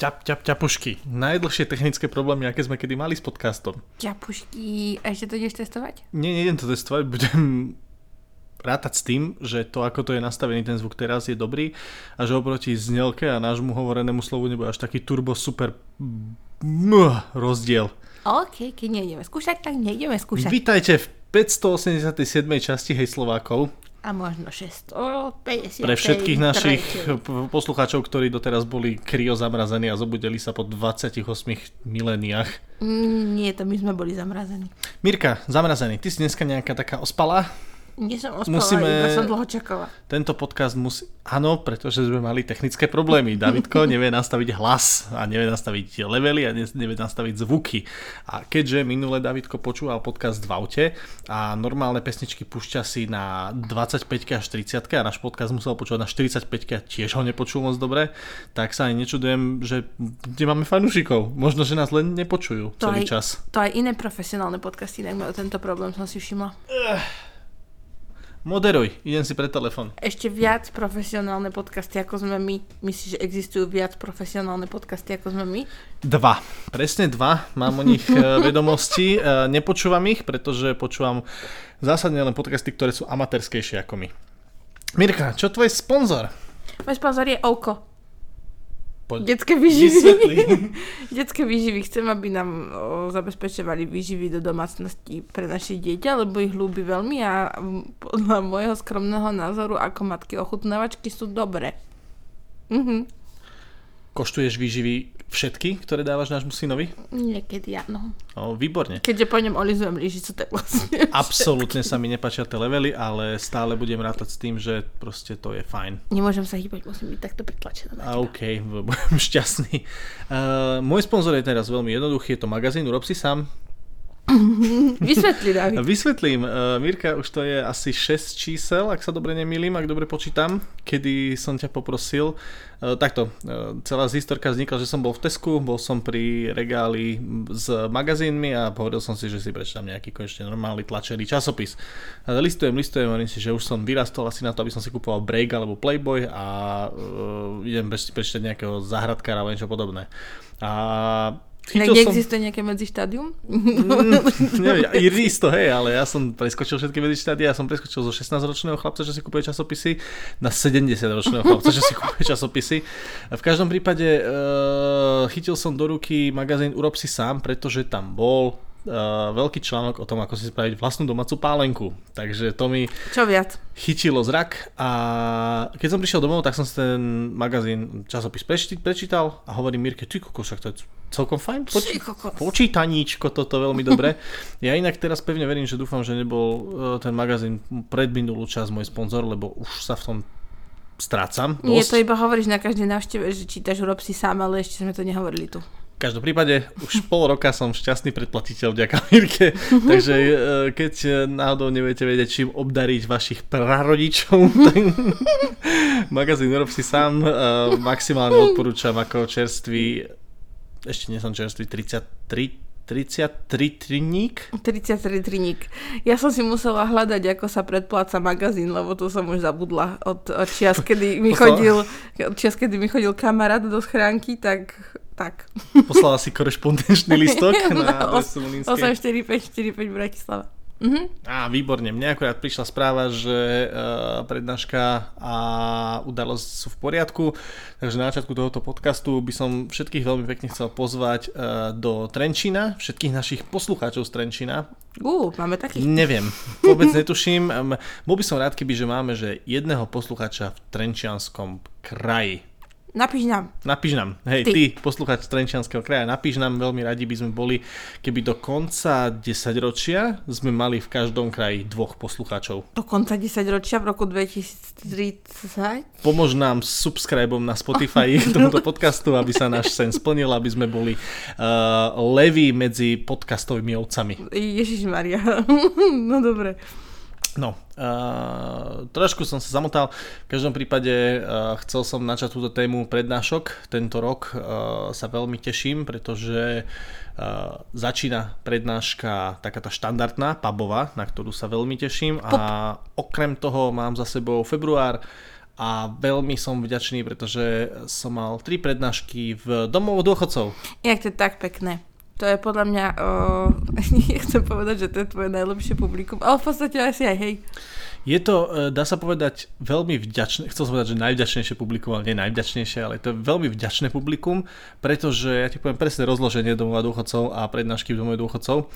ťap, ťap, ťapušky. Najdlhšie technické problémy, aké sme kedy mali s podcastom. Ťapušky, a ešte to ideš testovať? Nie, nejdem to testovať, budem rátať s tým, že to, ako to je nastavený ten zvuk teraz, je dobrý a že oproti znelke a nášmu hovorenému slovu nebude až taký turbo super rozdiel. OK, keď nejdeme skúšať, tak nejdeme skúšať. Vítajte v 587. časti Hej Slovákov. A možno 650. Pre všetkých našich p- poslucháčov, ktorí doteraz boli kryo zamrazení a zobudili sa po 28 miléniách. Mm, nie, to my sme boli zamrazení. Mirka, zamrazený, ty si dneska nejaká taká ospalá? Nie som ospala, Musíme- iba som dlho čakala. Tento podcast musí... Áno, pretože sme mali technické problémy. Davidko nevie nastaviť hlas a nevie nastaviť levely a ne- nevie nastaviť zvuky. A keďže minule Davidko počúval podcast v aute a normálne pesničky púšťa si na 25 až 30 a náš podcast musel počúvať na 45 a tiež ho nepočul moc dobre, tak sa aj nečudujem, že nemáme fanúšikov. Možno, že nás len nepočujú celý aj, čas. to aj iné profesionálne podcasty inak majú tento problém, som si všimla. Moderuj, idem si pre telefon. Ešte viac profesionálne podcasty ako sme my. Myslíš, že existujú viac profesionálne podcasty ako sme my? Dva. Presne dva. Mám o nich e, vedomosti. E, Nepočúvam ich, pretože počúvam zásadne len podcasty, ktoré sú amatérskejšie ako my. Mirka, čo tvoj sponzor? Môj sponzor je Oko. Poď. Detské výživy. Detské výživy. Chcem, aby nám o, zabezpečovali výživy do domácnosti pre naše dieťa, lebo ich ľúbi veľmi a podľa môjho skromného názoru ako matky ochutnávačky sú dobré. Mhm. Koštuješ výživy všetky, ktoré dávaš nášmu synovi? Niekedy áno. O, výborne. Keďže po ňom olizujem lyžicu, tak vlastne Absolútne sa mi nepáčia tie levely, ale stále budem rátať s tým, že proste to je fajn. Nemôžem sa hýbať, musím byť takto pritlačená na teba. OK, budem šťastný. Uh, môj sponzor je teraz veľmi jednoduchý, je to magazín Urob si sám. Vysvetli, David. Vysvetlím, uh, Mirka, už to je asi 6 čísel, ak sa dobre nemýlim, ak dobre počítam, kedy som ťa poprosil. Uh, takto, uh, celá historka vznikla, že som bol v Tesku, bol som pri regáli s magazínmi a povedal som si, že si prečítam nejaký konečne normálny tlačený časopis. Listujem, listujem, hovorím si, že už som vyrastol asi na to, aby som si kupoval Break alebo Playboy a uh, idem preč- prečítať nejakého záhradkára alebo niečo podobné. A Chytil som... neexistuje nejaké medzištádium? Neviem, isto, hej, ale ja som preskočil všetky medzištády, ja som preskočil zo 16-ročného chlapca, čo si kupuje časopisy, na 70-ročného chlapca, čo si kupuje časopisy. V každom prípade uh, chytil som do ruky magazín Urob si sám, pretože tam bol uh, veľký článok o tom, ako si spraviť vlastnú domácu pálenku. Takže to mi Čo viac? chytilo zrak a keď som prišiel domov, tak som si ten magazín časopis prečí- prečítal a hovorím Mirke, ty však to je celkom fajn. Kokos. Počítaníčko, toto veľmi dobre. Ja inak teraz pevne verím, že dúfam, že nebol e, ten magazín pred minulú čas môj sponzor, lebo už sa v tom strácam. Nie, dosť. to iba hovoríš na každej návšteve, že čítaš urob si sám, ale ešte sme to nehovorili tu. Každom prípade už pol roka som šťastný predplatiteľ vďaka Mirke, takže e, keď e, náhodou nebudete vedieť, čím obdariť vašich prarodičov, tak magazín Rob si sám e, maximálne odporúčam ako čerstvý, ešte nie som čerstvý, 33 33 triník? 33 triník. Ja som si musela hľadať, ako sa predpláca magazín, lebo to som už zabudla od, od čias, kedy mi chodil, od čias, kedy mi chodil kamarát do schránky, tak tak. Poslala si korešpondenčný listok na adresu Volinskej? 84545 Bratislava. Mhm. Á, výborne. Mne akorát prišla správa, že uh, prednáška a udalosť sú v poriadku, takže na začiatku tohoto podcastu by som všetkých veľmi pekne chcel pozvať uh, do Trenčína, všetkých našich poslucháčov z Trenčína. Ú, máme takých. Neviem, vôbec netuším. Um, bol by som rád, keby že máme, že jedného poslucháča v Trenčianskom kraji. Napíš nám. Napíš nám, hej, ty, Ty. poslucháč Trenčianského kraja, napíš nám, veľmi radi by sme boli, keby do konca 10 ročia sme mali v každom kraji dvoch poslucháčov. Do konca 10 ročia v roku 2030. Pomož nám s subscribeom na Spotify k tomuto podcastu, aby sa náš sen splnil, aby sme boli uh, leví medzi podcastovými ovcami. Ježiš Maria. no dobre. No, uh, trošku som sa zamotal. V každom prípade uh, chcel som načať túto tému prednášok. Tento rok uh, sa veľmi teším, pretože uh, začína prednáška taká tá štandardná, pubová, na ktorú sa veľmi teším. A okrem toho mám za sebou február a veľmi som vďačný, pretože som mal tri prednášky v domov dôchodcov. Jak to je tak pekné. To je podľa mňa, uh, nechcem povedať, že to je tvoje najlepšie publikum, ale v podstate asi aj hej. Je to, e, dá sa povedať, veľmi vďačné, chcel som povedať, že najvďačnejšie publikum, ale nie najvďačnejšie, ale to je veľmi vďačné publikum, pretože ja ti poviem presne rozloženie domova dôchodcov a prednášky v domove dôchodcov. E,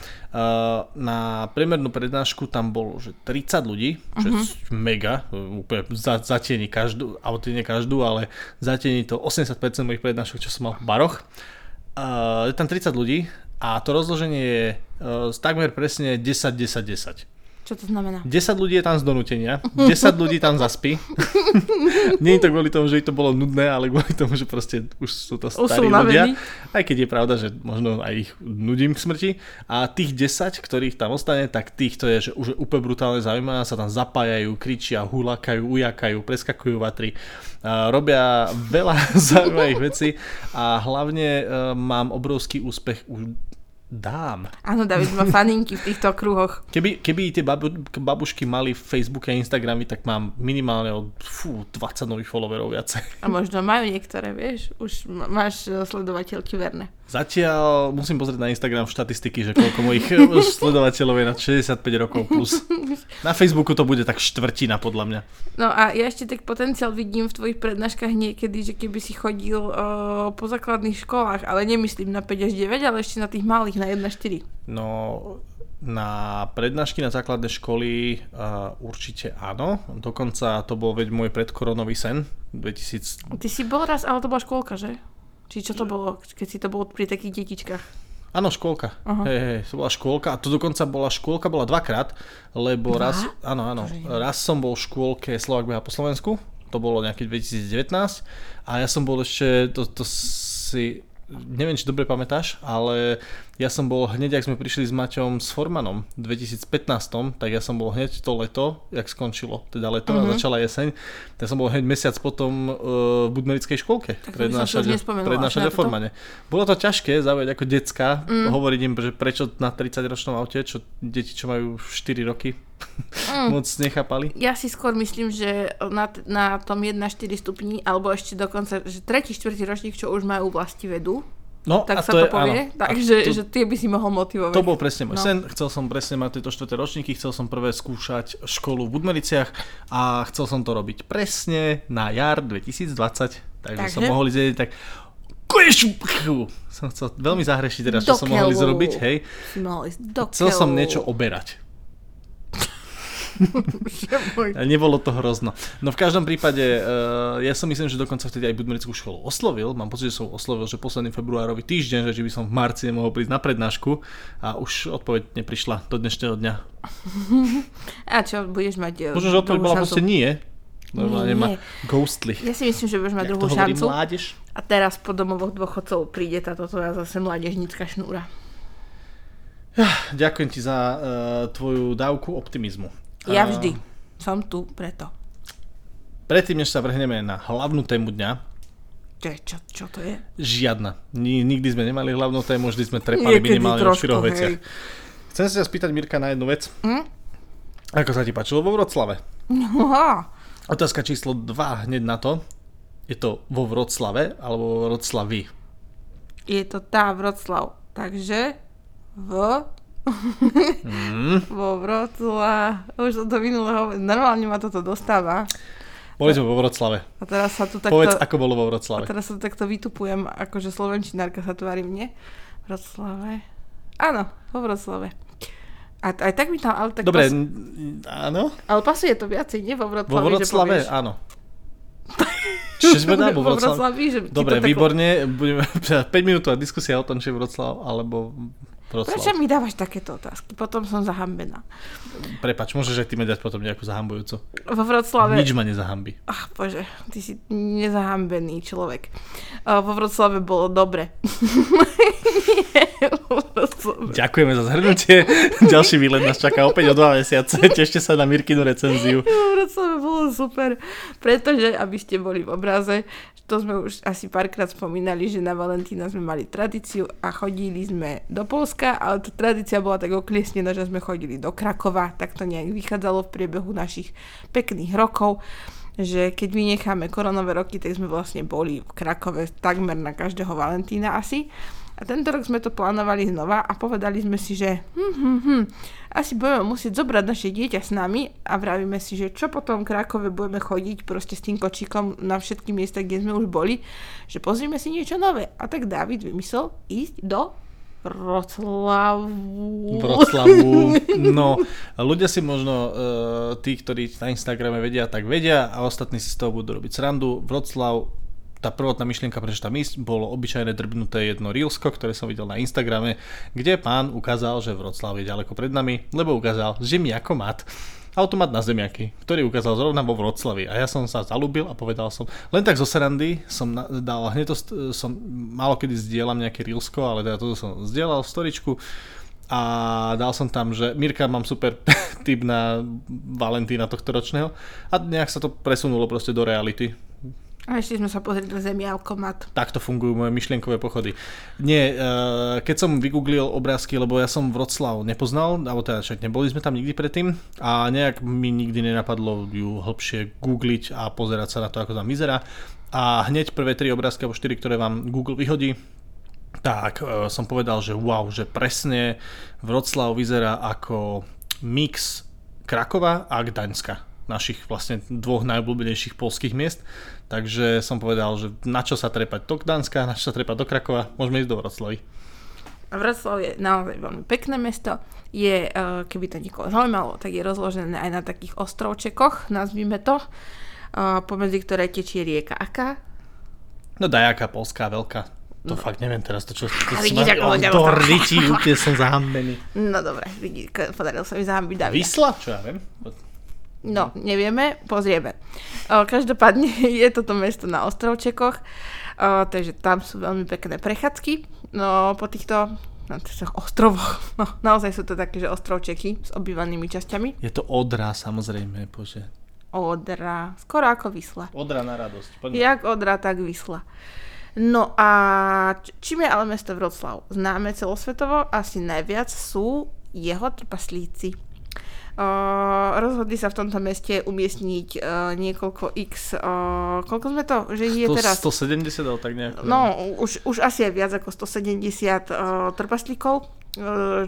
na priemernú prednášku tam bolo že 30 ľudí, čo uh-huh. je mhm. mega, úplne zatieni každú, alebo nie každú, ale zatieni to 80% mojich prednášok, čo som mal v baroch. Uh, je tam 30 ľudí a to rozloženie je uh, takmer presne 10-10-10. Čo to znamená? 10 ľudí je tam z donútenia, 10 ľudí tam zaspí. Nie je to kvôli tomu, že to bolo nudné, ale kvôli tomu, že proste už sú to starí ľudia. Aj keď je pravda, že možno aj ich nudím k smrti. A tých 10, ktorých tam ostane, tak tých to je, že už je úplne brutálne zaujímavé, sa tam zapájajú, kričia, hulakajú, ujakajú, preskakujú vatry. Robia veľa zaujímavých vecí a hlavne uh, mám obrovský úspech už dám. Áno, David má faninky v týchto kruhoch. Keby, keby tie babu, babušky mali Facebook a Instagramy, tak mám minimálne od fú, 20 nových followerov viacej. A možno majú niektoré, vieš, už máš sledovateľky verné. Zatiaľ musím pozrieť na Instagram štatistiky, že koľko mojich sledovateľov je na 65 rokov plus. Na Facebooku to bude tak štvrtina podľa mňa. No a ja ešte tak potenciál vidím v tvojich prednáškach niekedy, že keby si chodil uh, po základných školách, ale nemyslím na 5 až 9, ale ešte na tých malých, na 1 4. No, na prednášky na základné školy uh, určite áno. Dokonca to bol veď môj predkoronový sen. 2000... Ty si bol raz, ale to bola škôlka, že? Či čo to bolo, keď si to bolo pri takých detičkách? Áno, škôlka. Hej, hej, to bola škôlka a to dokonca bola škôlka, bola dvakrát, lebo Dva? raz, áno, áno, raz som bol v škôlke Slovak Beha po Slovensku, to bolo nejaký 2019 a ja som bol ešte, to, to si neviem, či dobre pamätáš, ale ja som bol hneď, ak sme prišli s Maťom s Formanom v 2015, tak ja som bol hneď to leto, jak skončilo, teda leto uh-huh. a mhm. začala jeseň, tak som bol hneď mesiac potom uh, v Budmerickej školke prednášať, prednášať o Formane. Bolo to ťažké zaujať ako decka, mm. hovoriť im, že prečo na 30 ročnom aute, čo deti, čo majú 4 roky, mm. moc nechápali. Ja si skôr myslím, že na, na tom 1-4 stupni, alebo ešte dokonca, že 3. 4. ročník, čo už majú vlasti vedu, No, tak a sa to, to je, povie, áno. takže to, že tie by si mohol motivovať. To bol presne môj no. sen, chcel som presne mať tieto štvrté ročníky, chcel som prvé skúšať školu v Budmericiach a chcel som to robiť presne na jar 2020, takže, takže? som mohol ísť tak som chcel veľmi zahrešiť teraz, čo som mohol ísť robiť, hej. Chcel som niečo oberať. Nebolo to hrozno. No v každom prípade, uh, ja som myslím, že dokonca vtedy aj Budmerickú školu oslovil. Mám pocit, že som oslovil, že posledný februárový týždeň, že by som v marci nemohol prísť na prednášku a už odpoveď neprišla do dnešného dňa. A čo, budeš mať... Eh, Možno, že odpoveď bola proste nie. Normálne ma ghostly. Ja si myslím, že budeš mať Jak druhú šancu. Mládež? A teraz po domovoch dôchodcov príde táto tvoja zase mládežnícka šnúra. Ďakujem ti za uh, tvoju dávku optimizmu. Ja vždy som tu preto. Predtým, než sa vrhneme na hlavnú tému dňa, čo, čo, čo to je? Žiadna. Nikdy sme nemali hlavnú tému, vždy sme trepali Niekedy minimálne trošku, o štyroch veciach. Chcem sa spýtať Mirka na jednu vec. Hm? Ako sa ti páčilo vo Vroclave? No. Otázka číslo 2 hneď na to. Je to vo Vroclave alebo vo Vroclavi? Je to tá Vroclav. Takže v Mm. vo Vrocla, už som to minulé normálne ma toto dostáva. Boli sme vo Vroclave. A teraz sa tu takto... Povedz, ako bolo vo Vroclave. A teraz sa tu takto vytupujem, akože slovenčinárka sa tvári mne. Vroclave. Áno, vo Vroclave. A aj tak mi tam, ale tak... Dobre, pas... áno. Ale pasuje to viacej, nie vo Vroclave, Vo Vroclave, áno. Čiže sme vo Vroclavi. Dobre, výborne. Budeme 5 minútová diskusia o tom, či Vroclav, alebo Vroclav. Prečo mi dávaš takéto otázky? Potom som zahambená. Prepač, môžeš aj ty mi dať potom nejakú zahambujúcu. Vo Vroclave... Nič ma nezahambí. Ach bože, ty si nezahambený človek. Vo Vroclave bolo dobre. Nie, Ďakujeme za zhrnutie. Ďalší výlet nás čaká opäť o dva mesiace. Tešte sa na Mirkinu recenziu. Vo Vroclave bolo super, pretože, aby ste boli v obraze, to sme už asi párkrát spomínali, že na Valentína sme mali tradíciu a chodili sme do Polska, ale tá tradícia bola tak okliesnená, že sme chodili do Krakova, tak to nejak vychádzalo v priebehu našich pekných rokov. že keď vynecháme koronové roky, tak sme vlastne boli v Krakove takmer na každého Valentína asi. A tento rok sme to plánovali znova a povedali sme si, že hm, hm, hm, asi budeme musieť zobrať naše dieťa s nami a vravíme si, že čo potom v Krakove budeme chodiť proste s tým kočíkom na všetky miesta, kde sme už boli, že pozrime si niečo nové. A tak David vymyslel ísť do Vroclavu. Vroclavu. No, ľudia si možno, uh, tí, ktorí na Instagrame vedia, tak vedia a ostatní si z toho budú robiť srandu. Vroclav tá prvotná myšlienka, prečo tam ísť, bolo obyčajné drbnuté jedno reelsko, ktoré som videl na Instagrame, kde pán ukázal, že Vroclav je ďaleko pred nami, lebo ukázal, že mi ako mat automat na zemiaky, ktorý ukázal zrovna vo Vroclavi. A ja som sa zalúbil a povedal som, len tak zo serandy som dal, hneď to som, málo kedy zdieľam nejaké reelsko, ale teda toto som zdieľal v storičku a dal som tam, že Mirka, mám super tip na Valentína tohto ročného a nejak sa to presunulo proste do reality. A ešte sme sa pozreli na zemialkomat. Takto fungujú moje myšlienkové pochody. Nie, uh, keď som vygooglil obrázky, lebo ja som Vroclav nepoznal, alebo teda však neboli sme tam nikdy predtým a nejak mi nikdy nenapadlo ju hlbšie googliť a pozerať sa na to, ako tam vyzerá. A hneď prvé tri obrázky alebo štyri, ktoré vám Google vyhodí, tak uh, som povedal, že wow, že presne Vroclav vyzerá ako mix Krakova a Gdaňska našich vlastne dvoch najobľúbenejších polských miest. Takže som povedal, že na čo sa trepať do Gdanska, na čo sa trepať do Krakova, môžeme ísť do Vroclavy. Vroclav je naozaj veľmi pekné mesto. Je, e, keby to niekoho zaujímalo, tak je rozložené aj na takých ostrovčekoch, nazvime to, e, pomedzi ktoré tečie rieka Aká. No dajaká, polská, veľká. To no. fakt neviem teraz, to čo... To vidíš, ako to riti, úplne som zahambený. No dobre, vidíš, podarilo sa mi zahambiť Davida. Vysla? Čo ja viem? No, nevieme, pozrieme. O, každopádne je toto mesto na ostrovčekoch, o, takže tam sú veľmi pekné prechádzky. No, po týchto na týchto ostrovoch, no, naozaj sú to také, že ostrovčeky s obývanými časťami. Je to Odra, samozrejme, bože. Odra, skoro ako Vysla. Odra na radosť. Poďme. Jak Odra, tak Vysla. No a čím je ale mesto Vroclav známe celosvetovo? Asi najviac sú jeho trpaslíci. Rozhodli sa v tomto meste umiestniť niekoľko x, koľko sme to, že je teraz? 170 ale tak nejak. No, už, už asi aj viac ako 170 uh, trpaslíkov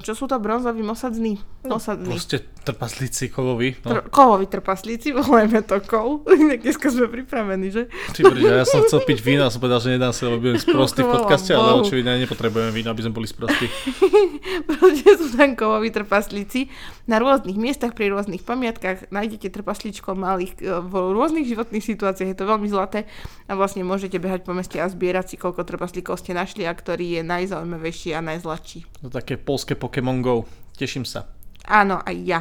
čo sú to bronzoví osadní? Osadní. No, proste trpaslíci kovoví. No. Tr- kovoví trpaslíci, voláme to kov. Dneska sme pripravení, že? Ty brďa, ja som chcel piť víno a som povedal, že nedám sa, lebo budem sprostý v podcaste, ale očividne nepotrebujeme víno, aby sme boli sprostí. proste sú tam kovoví trpaslíci. Na rôznych miestach, pri rôznych pamiatkách nájdete trpaslíčkov malých e, v rôznych životných situáciách. Je to veľmi zlaté a vlastne môžete behať po meste a zbierať si, koľko trpaslíkov ste našli a ktorý je najzaujímavejší a najzladší. To také polské Pokémon Go. Teším sa. Áno, aj ja.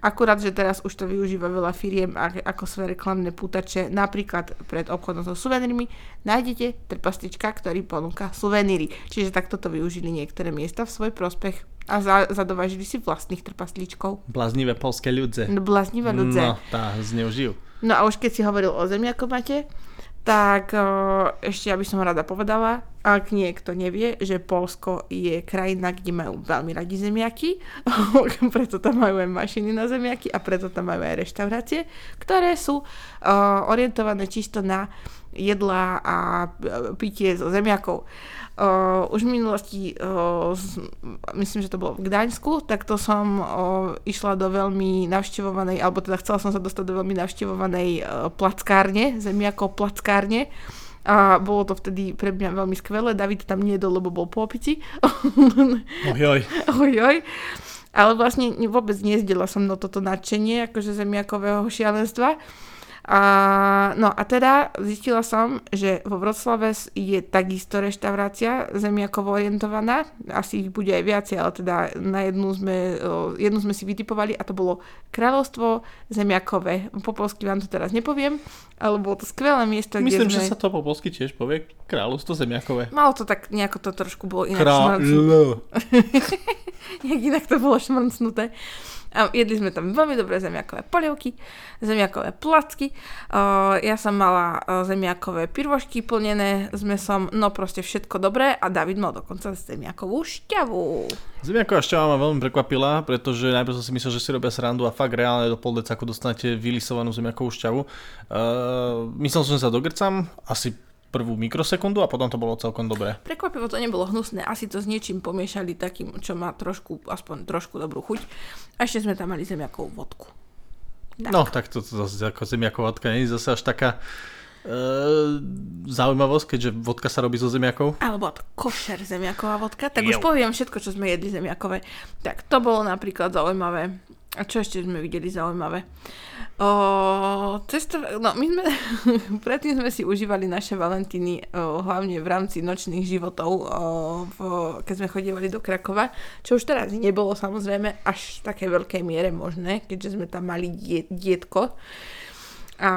Akurát, že teraz už to využíva veľa firiem ako svoje reklamné pútače. Napríklad pred obchodom so suvenírmi nájdete trpastička, ktorý ponúka suveníry. Čiže takto to využili niektoré miesta v svoj prospech a za, zadovažili si vlastných trpaslíčkov. Bláznivé polské ľudze. No, bláznivé ľudze. No, tá zneužijú. No a už keď si hovoril o zemiakomate, tak ešte ja by som rada povedala, ak niekto nevie, že Polsko je krajina, kde majú veľmi radi zemiaky, preto tam majú aj mašiny na zemiaky a preto tam majú aj reštaurácie, ktoré sú orientované čisto na jedlá a pitie zo zemiakov. Uh, už v minulosti, uh, myslím, že to bolo v Gdaňsku, tak to som uh, išla do veľmi navštevovanej, alebo teda chcela som sa dostať do veľmi navštevovanej uh, plackárne, zemiakov plackárne. A bolo to vtedy pre mňa veľmi skvelé. David tam nejedol, lebo bol po opici. Ojoj. Ojoj. Ale vlastne vôbec nezdela som na toto nadšenie akože zemiakového šialenstva. A, no a teda zistila som, že vo Vroclave je takisto reštaurácia zemiakovo orientovaná, asi ich bude aj viacej, ale teda na jednu sme, jednu sme si vytipovali a to bolo Kráľovstvo zemiakové. Po polsky vám to teraz nepoviem, ale bolo to skvelé miesto. Myslím, kde sme... že sa to po polsky tiež povie Kráľovstvo zemiakové. Malo to tak, nejako to trošku bolo inak Kráľ... Jak inak to bolo šmrncnuté. A jedli sme tam veľmi dobré zemiakové polievky, zemiakové placky. Ja som mala zemiakové pirvošky plnené s mesom, no proste všetko dobré a David mal dokonca zemiakovú šťavu. Zemiaková šťava ma veľmi prekvapila, pretože najprv som si myslel, že si robia srandu a fakt reálne do pol ako dostanete vylisovanú zemiakovú šťavu. Uh, myslel som, že sa dogrcam, asi prvú mikrosekundu a potom to bolo celkom dobré. Prekvapivo to nebolo hnusné, asi to s niečím pomiešali takým, čo má trošku, aspoň trošku dobrú chuť. A ešte sme tam mali zemiakovú vodku. Tak. No, tak to, to zase ako zemiaková vodka nie je zase až taká e, zaujímavosť, keďže vodka sa robí zo zemiakov. Alebo košer zemiaková vodka. Tak jo. už poviem všetko, čo sme jedli zemiakové. Tak to bolo napríklad zaujímavé. A čo ešte sme videli zaujímavé? O, cesto, no my sme, predtým sme si užívali naše Valentíny o, hlavne v rámci nočných životov, o, v, keď sme chodívali do Krakova, čo už teraz nebolo samozrejme až v takej veľkej miere možné, keďže sme tam mali die, dietko. A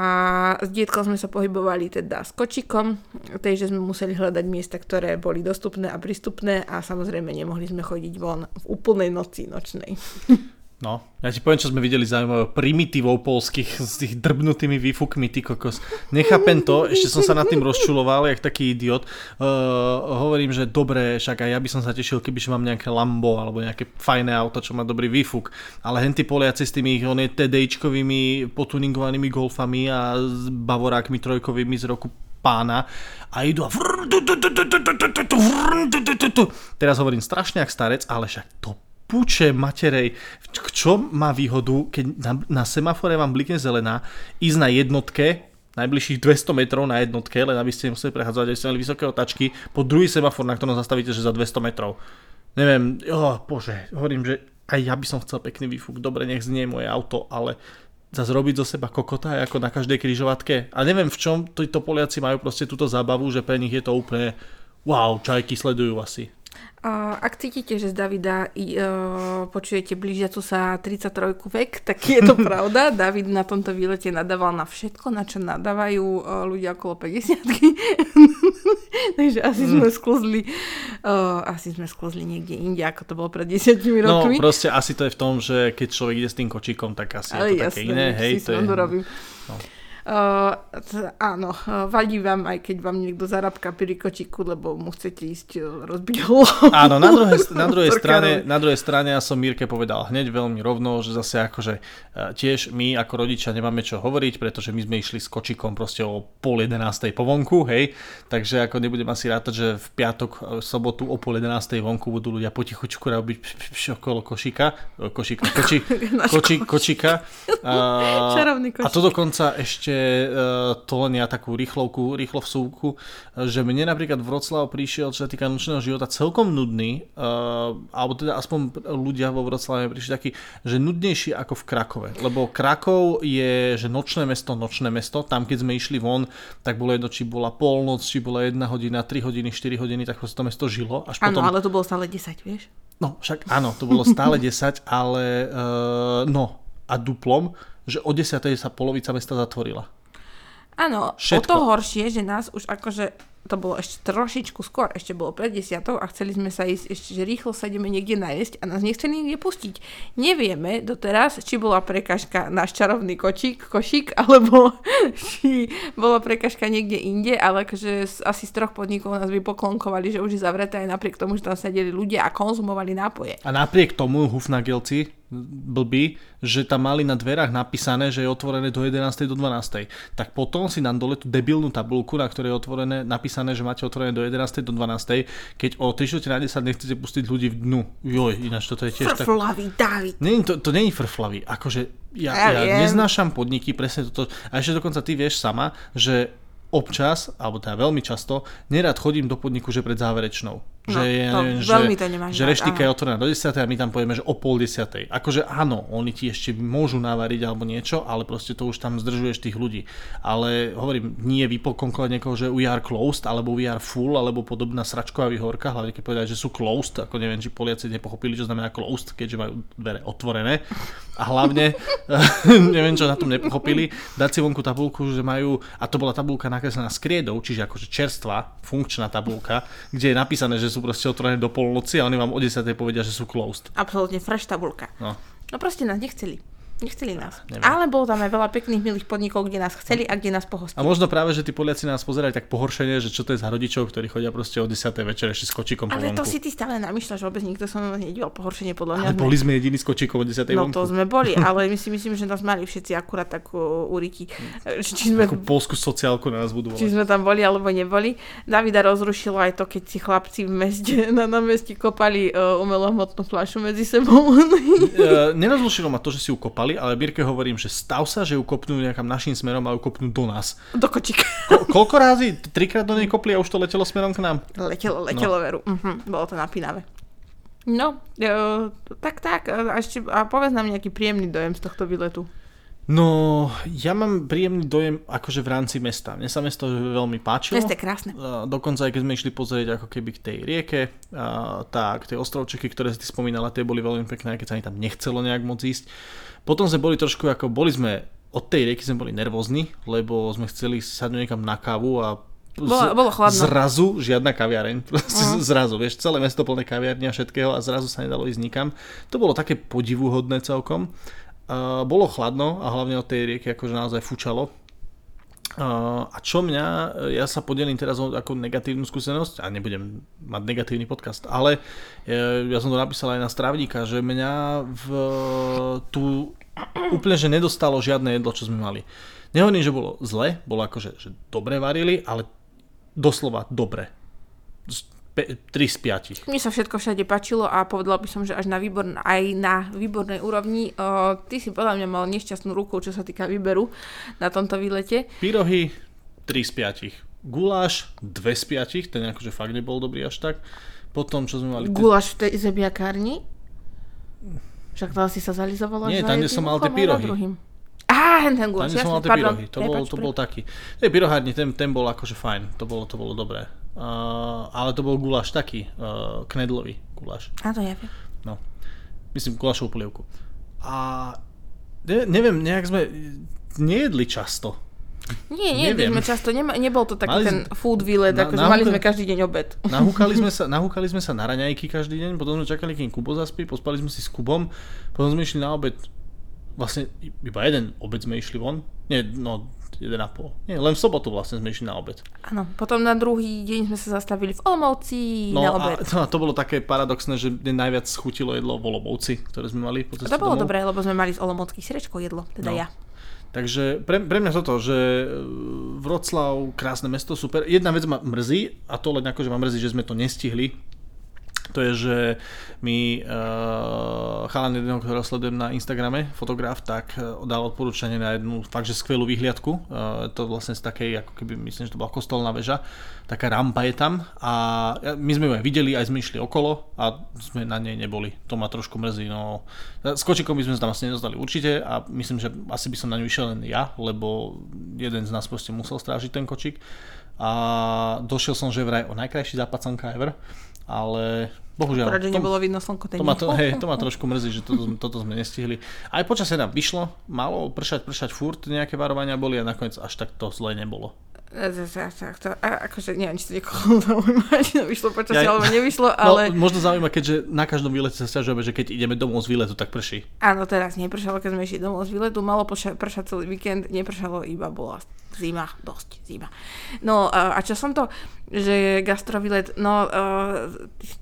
s dietkom sme sa pohybovali teda s kočikom, takže sme museli hľadať miesta, ktoré boli dostupné a prístupné a samozrejme nemohli sme chodiť von v úplnej noci nočnej. No, ja ti poviem, čo sme videli zaujímavé primitívov polských s tých drbnutými výfukmi, ty kokos. Nechápem to, ešte som sa nad tým rozčuloval, jak taký idiot. Uh, hovorím, že dobre, však aj ja by som sa tešil, keby mám nejaké Lambo alebo nejaké fajné auto, čo má dobrý výfuk. Ale henty Poliaci s tými on TDIčkovými potuningovanými golfami a s bavorákmi trojkovými z roku pána a idú a teraz hovorím strašne ak starec, ale však to puče materej, čo má výhodu, keď na, na semafore vám blikne zelená, ísť na jednotke, najbližších 200 metrov na jednotke, len aby ste museli prechádzať, aby ste mali vysoké otačky, po druhý semafor, na ktorom zastavíte, že za 200 metrov. Neviem, oh, bože, hovorím, že aj ja by som chcel pekný výfuk, dobre, nech znie moje auto, ale zase robiť zo seba kokota ako na každej križovatke. A neviem v čom títo Poliaci majú proste túto zábavu, že pre nich je to úplne wow, čajky sledujú asi. Ak cítite, že z Davida uh, počujete blížiacu sa 33 vek, tak je to pravda. David na tomto výlete nadával na všetko, na čo nadávajú uh, ľudia okolo 50 Takže asi sme mm. sklzli uh, asi sme sklzli niekde inde, ako to bolo pred 10 rokmi. No proste asi to je v tom, že keď človek ide s tým kočíkom, tak asi Ale je to jasné, také iné. Hej, to je... No. Uh, áno, vadí vám, aj keď vám niekto zarabka pri kočiku, lebo mu chcete ísť rozbiť hlavu. Áno, na druhej, na, druhej strane, na druhej strane ja som Mírke povedal hneď veľmi rovno, že zase akože tiež my ako rodičia nemáme čo hovoriť, pretože my sme išli s kočikom proste o pol jedenástej po vonku, hej, takže ako nebudem asi rátať, že v piatok, v sobotu o pol jedenástej vonku budú ľudia potichučku robiť okolo košíka, košíka, koči, koči, kočíka. A. A to dokonca ešte to len ja takú rýchlovku, rýchlo vsúvku, že mne napríklad Vroclav prišiel, čo sa týka nočného života, celkom nudný, uh, alebo teda aspoň ľudia vo Vroclave prišli taký, že nudnejší ako v Krakove, lebo Krakov je, že nočné mesto, nočné mesto, tam keď sme išli von, tak bolo jedno, či bola polnoc, či bola jedna hodina, 3 hodiny, 4 hodiny, tak to mesto žilo. Až áno, potom... ale to bolo stále 10, vieš? No, však áno, to bolo stále 10, ale uh, no, a duplom, že o 10. sa polovica mesta zatvorila. Áno, o to horšie, že nás už akože to bolo ešte trošičku skôr, ešte bolo pred desiatou a chceli sme sa ísť ešte, že rýchlo sa ideme niekde najesť a nás nechceli niekde pustiť. Nevieme doteraz, či bola prekažka náš čarovný kočík, košík, alebo či bola prekažka niekde inde, ale akože asi z troch podnikov nás by poklonkovali, že už je zavreté aj napriek tomu, že tam sedeli ľudia a konzumovali nápoje. A napriek tomu hufnagelci blbý, že tam mali na dverách napísané, že je otvorené do 11. do 12. Tak potom si nám dole tú debilnú tabulku, na ktorej je otvorené, napísané, že máte otvorené do 11. do 12. Keď o 3 na 10 nechcete pustiť ľudí v dnu. Joj, ináč toto je tiež frflavý, tak... David. Nie, to, to není frflavý. Akože ja, ja, ja neznášam podniky, presne toto. A ešte dokonca ty vieš sama, že občas, alebo teda veľmi často, nerad chodím do podniku, že pred záverečnou No, že, je, to, neviem, veľmi že, to nemáš že reštika je otvorená do 10 a my tam povieme, že o pol 10. Akože áno, oni ti ešte môžu navariť alebo niečo, ale proste to už tam zdržuješ tých ľudí. Ale hovorím, nie vypokonkovať niekoho, že we are closed, alebo we are full, alebo podobná sračková výhorka, hlavne keď povedať, že sú closed, ako neviem, či Poliaci nepochopili, čo znamená closed, keďže majú dvere otvorené. A hlavne, neviem, čo na tom nepochopili, dať si vonku tabulku, že majú, a to bola tabulka nakreslená skriedou, čiže akože čerstvá, funkčná tabulka, kde je napísané, že sú sú proste otvorené do polnoci a oni vám o 10. povedia, že sú closed. Absolútne fresh tabulka. No. No proste nás nechceli. Nechceli nás. Neviem. Ale bolo tam aj veľa pekných, milých podnikov, kde nás chceli a kde nás pohostili. A možno práve, že tí Poliaci nás pozerajú tak pohoršenie, že čo to je za rodičov, ktorí chodia proste o 10. večer ešte s kočikom po Ale to vonku. si ty stále namýšľaš, vôbec nikto nás nedíval pohoršenie podľa mňa. Ale boli sme jediní s kočikom o 10. No vonku. to sme boli, ale my si myslím, že nás mali všetci akurát tak uh, uriky. Či sme, Takú polskú sociálku na nás budú či sme tam boli alebo neboli. Davida rozrušilo aj to, keď si chlapci v meste, na námestí kopali uh, umelohmotnú fľašu medzi sebou. E, nerozlušilo ma to, že si ju kopali, ale Birke hovorím, že stav sa, že ju kopnú nejakam našim smerom a ju kopnú do nás. Do kočíka. Ko- koľko razy? Trikrát do nej kopli a už to letelo smerom k nám? Letelo, letelo no. veru. Uh-huh, bolo to napínavé. No, uh, tak tak. A, ešte, a povedz nám nejaký príjemný dojem z tohto výletu. No, ja mám príjemný dojem akože v rámci mesta. Mne sa mesto veľmi páčilo. Mesto je krásne. Dokonca aj keď sme išli pozrieť ako keby k tej rieke, tak tie ostrovčeky, ktoré si ty spomínala, tie boli veľmi pekné, keď sa mi tam nechcelo nejak moc ísť. Potom sme boli trošku ako, boli sme od tej rieky sme boli nervózni, lebo sme chceli sadnúť niekam na kávu a Bolo- bolo chladno. zrazu žiadna kaviareň, proste uh-huh. zrazu, vieš, celé mesto plné kaviarne a všetkého a zrazu sa nedalo ísť nikam. To bolo také podivuhodné celkom. Uh, bolo chladno a hlavne od tej rieky akože naozaj fučalo. A čo mňa, ja sa podelím teraz ako negatívnu skúsenosť a nebudem mať negatívny podcast, ale e, ja som to napísal aj na strávnika, že mňa v, tu úplne, že nedostalo žiadne jedlo, čo sme mali. Nehovorím, že bolo zle, bolo akože, že dobre varili, ale doslova dobre. 3 z 5. Mne sa všetko všade páčilo a povedala by som, že až na výbor, aj na výbornej úrovni. O, ty si podľa mňa mal nešťastnú ruku, čo sa týka výberu na tomto výlete. Pyrohy 3 z 5. Guláš 2 z 5, ten akože fakt nebol dobrý až tak. Potom, čo sme mali... Guláš v tej zebiakárni? Však to asi sa zalizovala Nie, tam, kde som mal tie pyrohy. Á, ten guláš, kde som mal jasne, tie pardon. pyrohy, to bol, to bol taký. Tej pyrohárni, ten, ten bol akože fajn, to bolo, to bolo dobré. Uh, ale to bol guláš taký, uh, knedlový guláš. To ja viem. No. Myslím gulášovú polievku. A ne, neviem, nejak sme nejedli často. Nie, nie, Neviem. sme často, nema, nebol to taký Mali ten food výlet, Na- akože na- mali sme každý deň obed. Nahúkali sme sa, nahúkali sme sa na raňajky každý deň, potom sme čakali, kým Kubo zaspí, pospali sme si s Kubom, potom sme išli na obed, vlastne iba jeden obed sme išli von, nie, no, jeden a pol. Nie, len v sobotu vlastne sme išli na obed. Áno, potom na druhý deň sme sa zastavili v Olomouci No na a obed. to, to bolo také paradoxné, že mne najviac chutilo jedlo v Olomouci, ktoré sme mali po A ceste to bolo domov. dobré, lebo sme mali z Olomouckých srečko jedlo, teda No. ja. Takže pre, pre mňa toto, že e, Vroclav, krásne mesto, super. Jedna vec ma mrzí, a to len ako, že ma mrzí, že sme to nestihli. To je, že mi uh, chalan jedného, ktorého sledujem na Instagrame, fotograf, tak uh, dal odporúčanie na jednu fakt, že skvelú výhliadku. Uh, to vlastne z takej, ako keby, myslím, že to bola kostolná väža. Taká rampa je tam a my sme ju aj videli, aj sme išli okolo a sme na nej neboli. To ma trošku mrzí. No. S kočikom by sme sa tam asi nedostali určite a myslím, že asi by som na ňu išiel len ja, lebo jeden z nás proste musel strážiť ten kočik. A došiel som, že vraj o najkrajší západ ever, ale bohužiaľ. Akorát, že to- nebolo vidno slnko ten to ma, to, hej, to ma trošku mrzí, že toto, toto sme nestihli. Aj počasie nám vyšlo, malo pršať, pršať furt, nejaké varovania boli a nakoniec až tak to zle nebolo. E, Akože neviem, či to niekoho zaujíma, či to vyšlo počasie, Ja- alebo nevyšlo, No, ale možno zaujíma, keďže na každom výlete sa stiažujeme, že keď ideme domov z výletu, tak prší. áno, teraz nepršalo, keď sme išli domov z výletu, malo pršať celý víkend, nepršalo, iba bola zima, dosť zima. No a čo som to, že gastrovilet, no uh,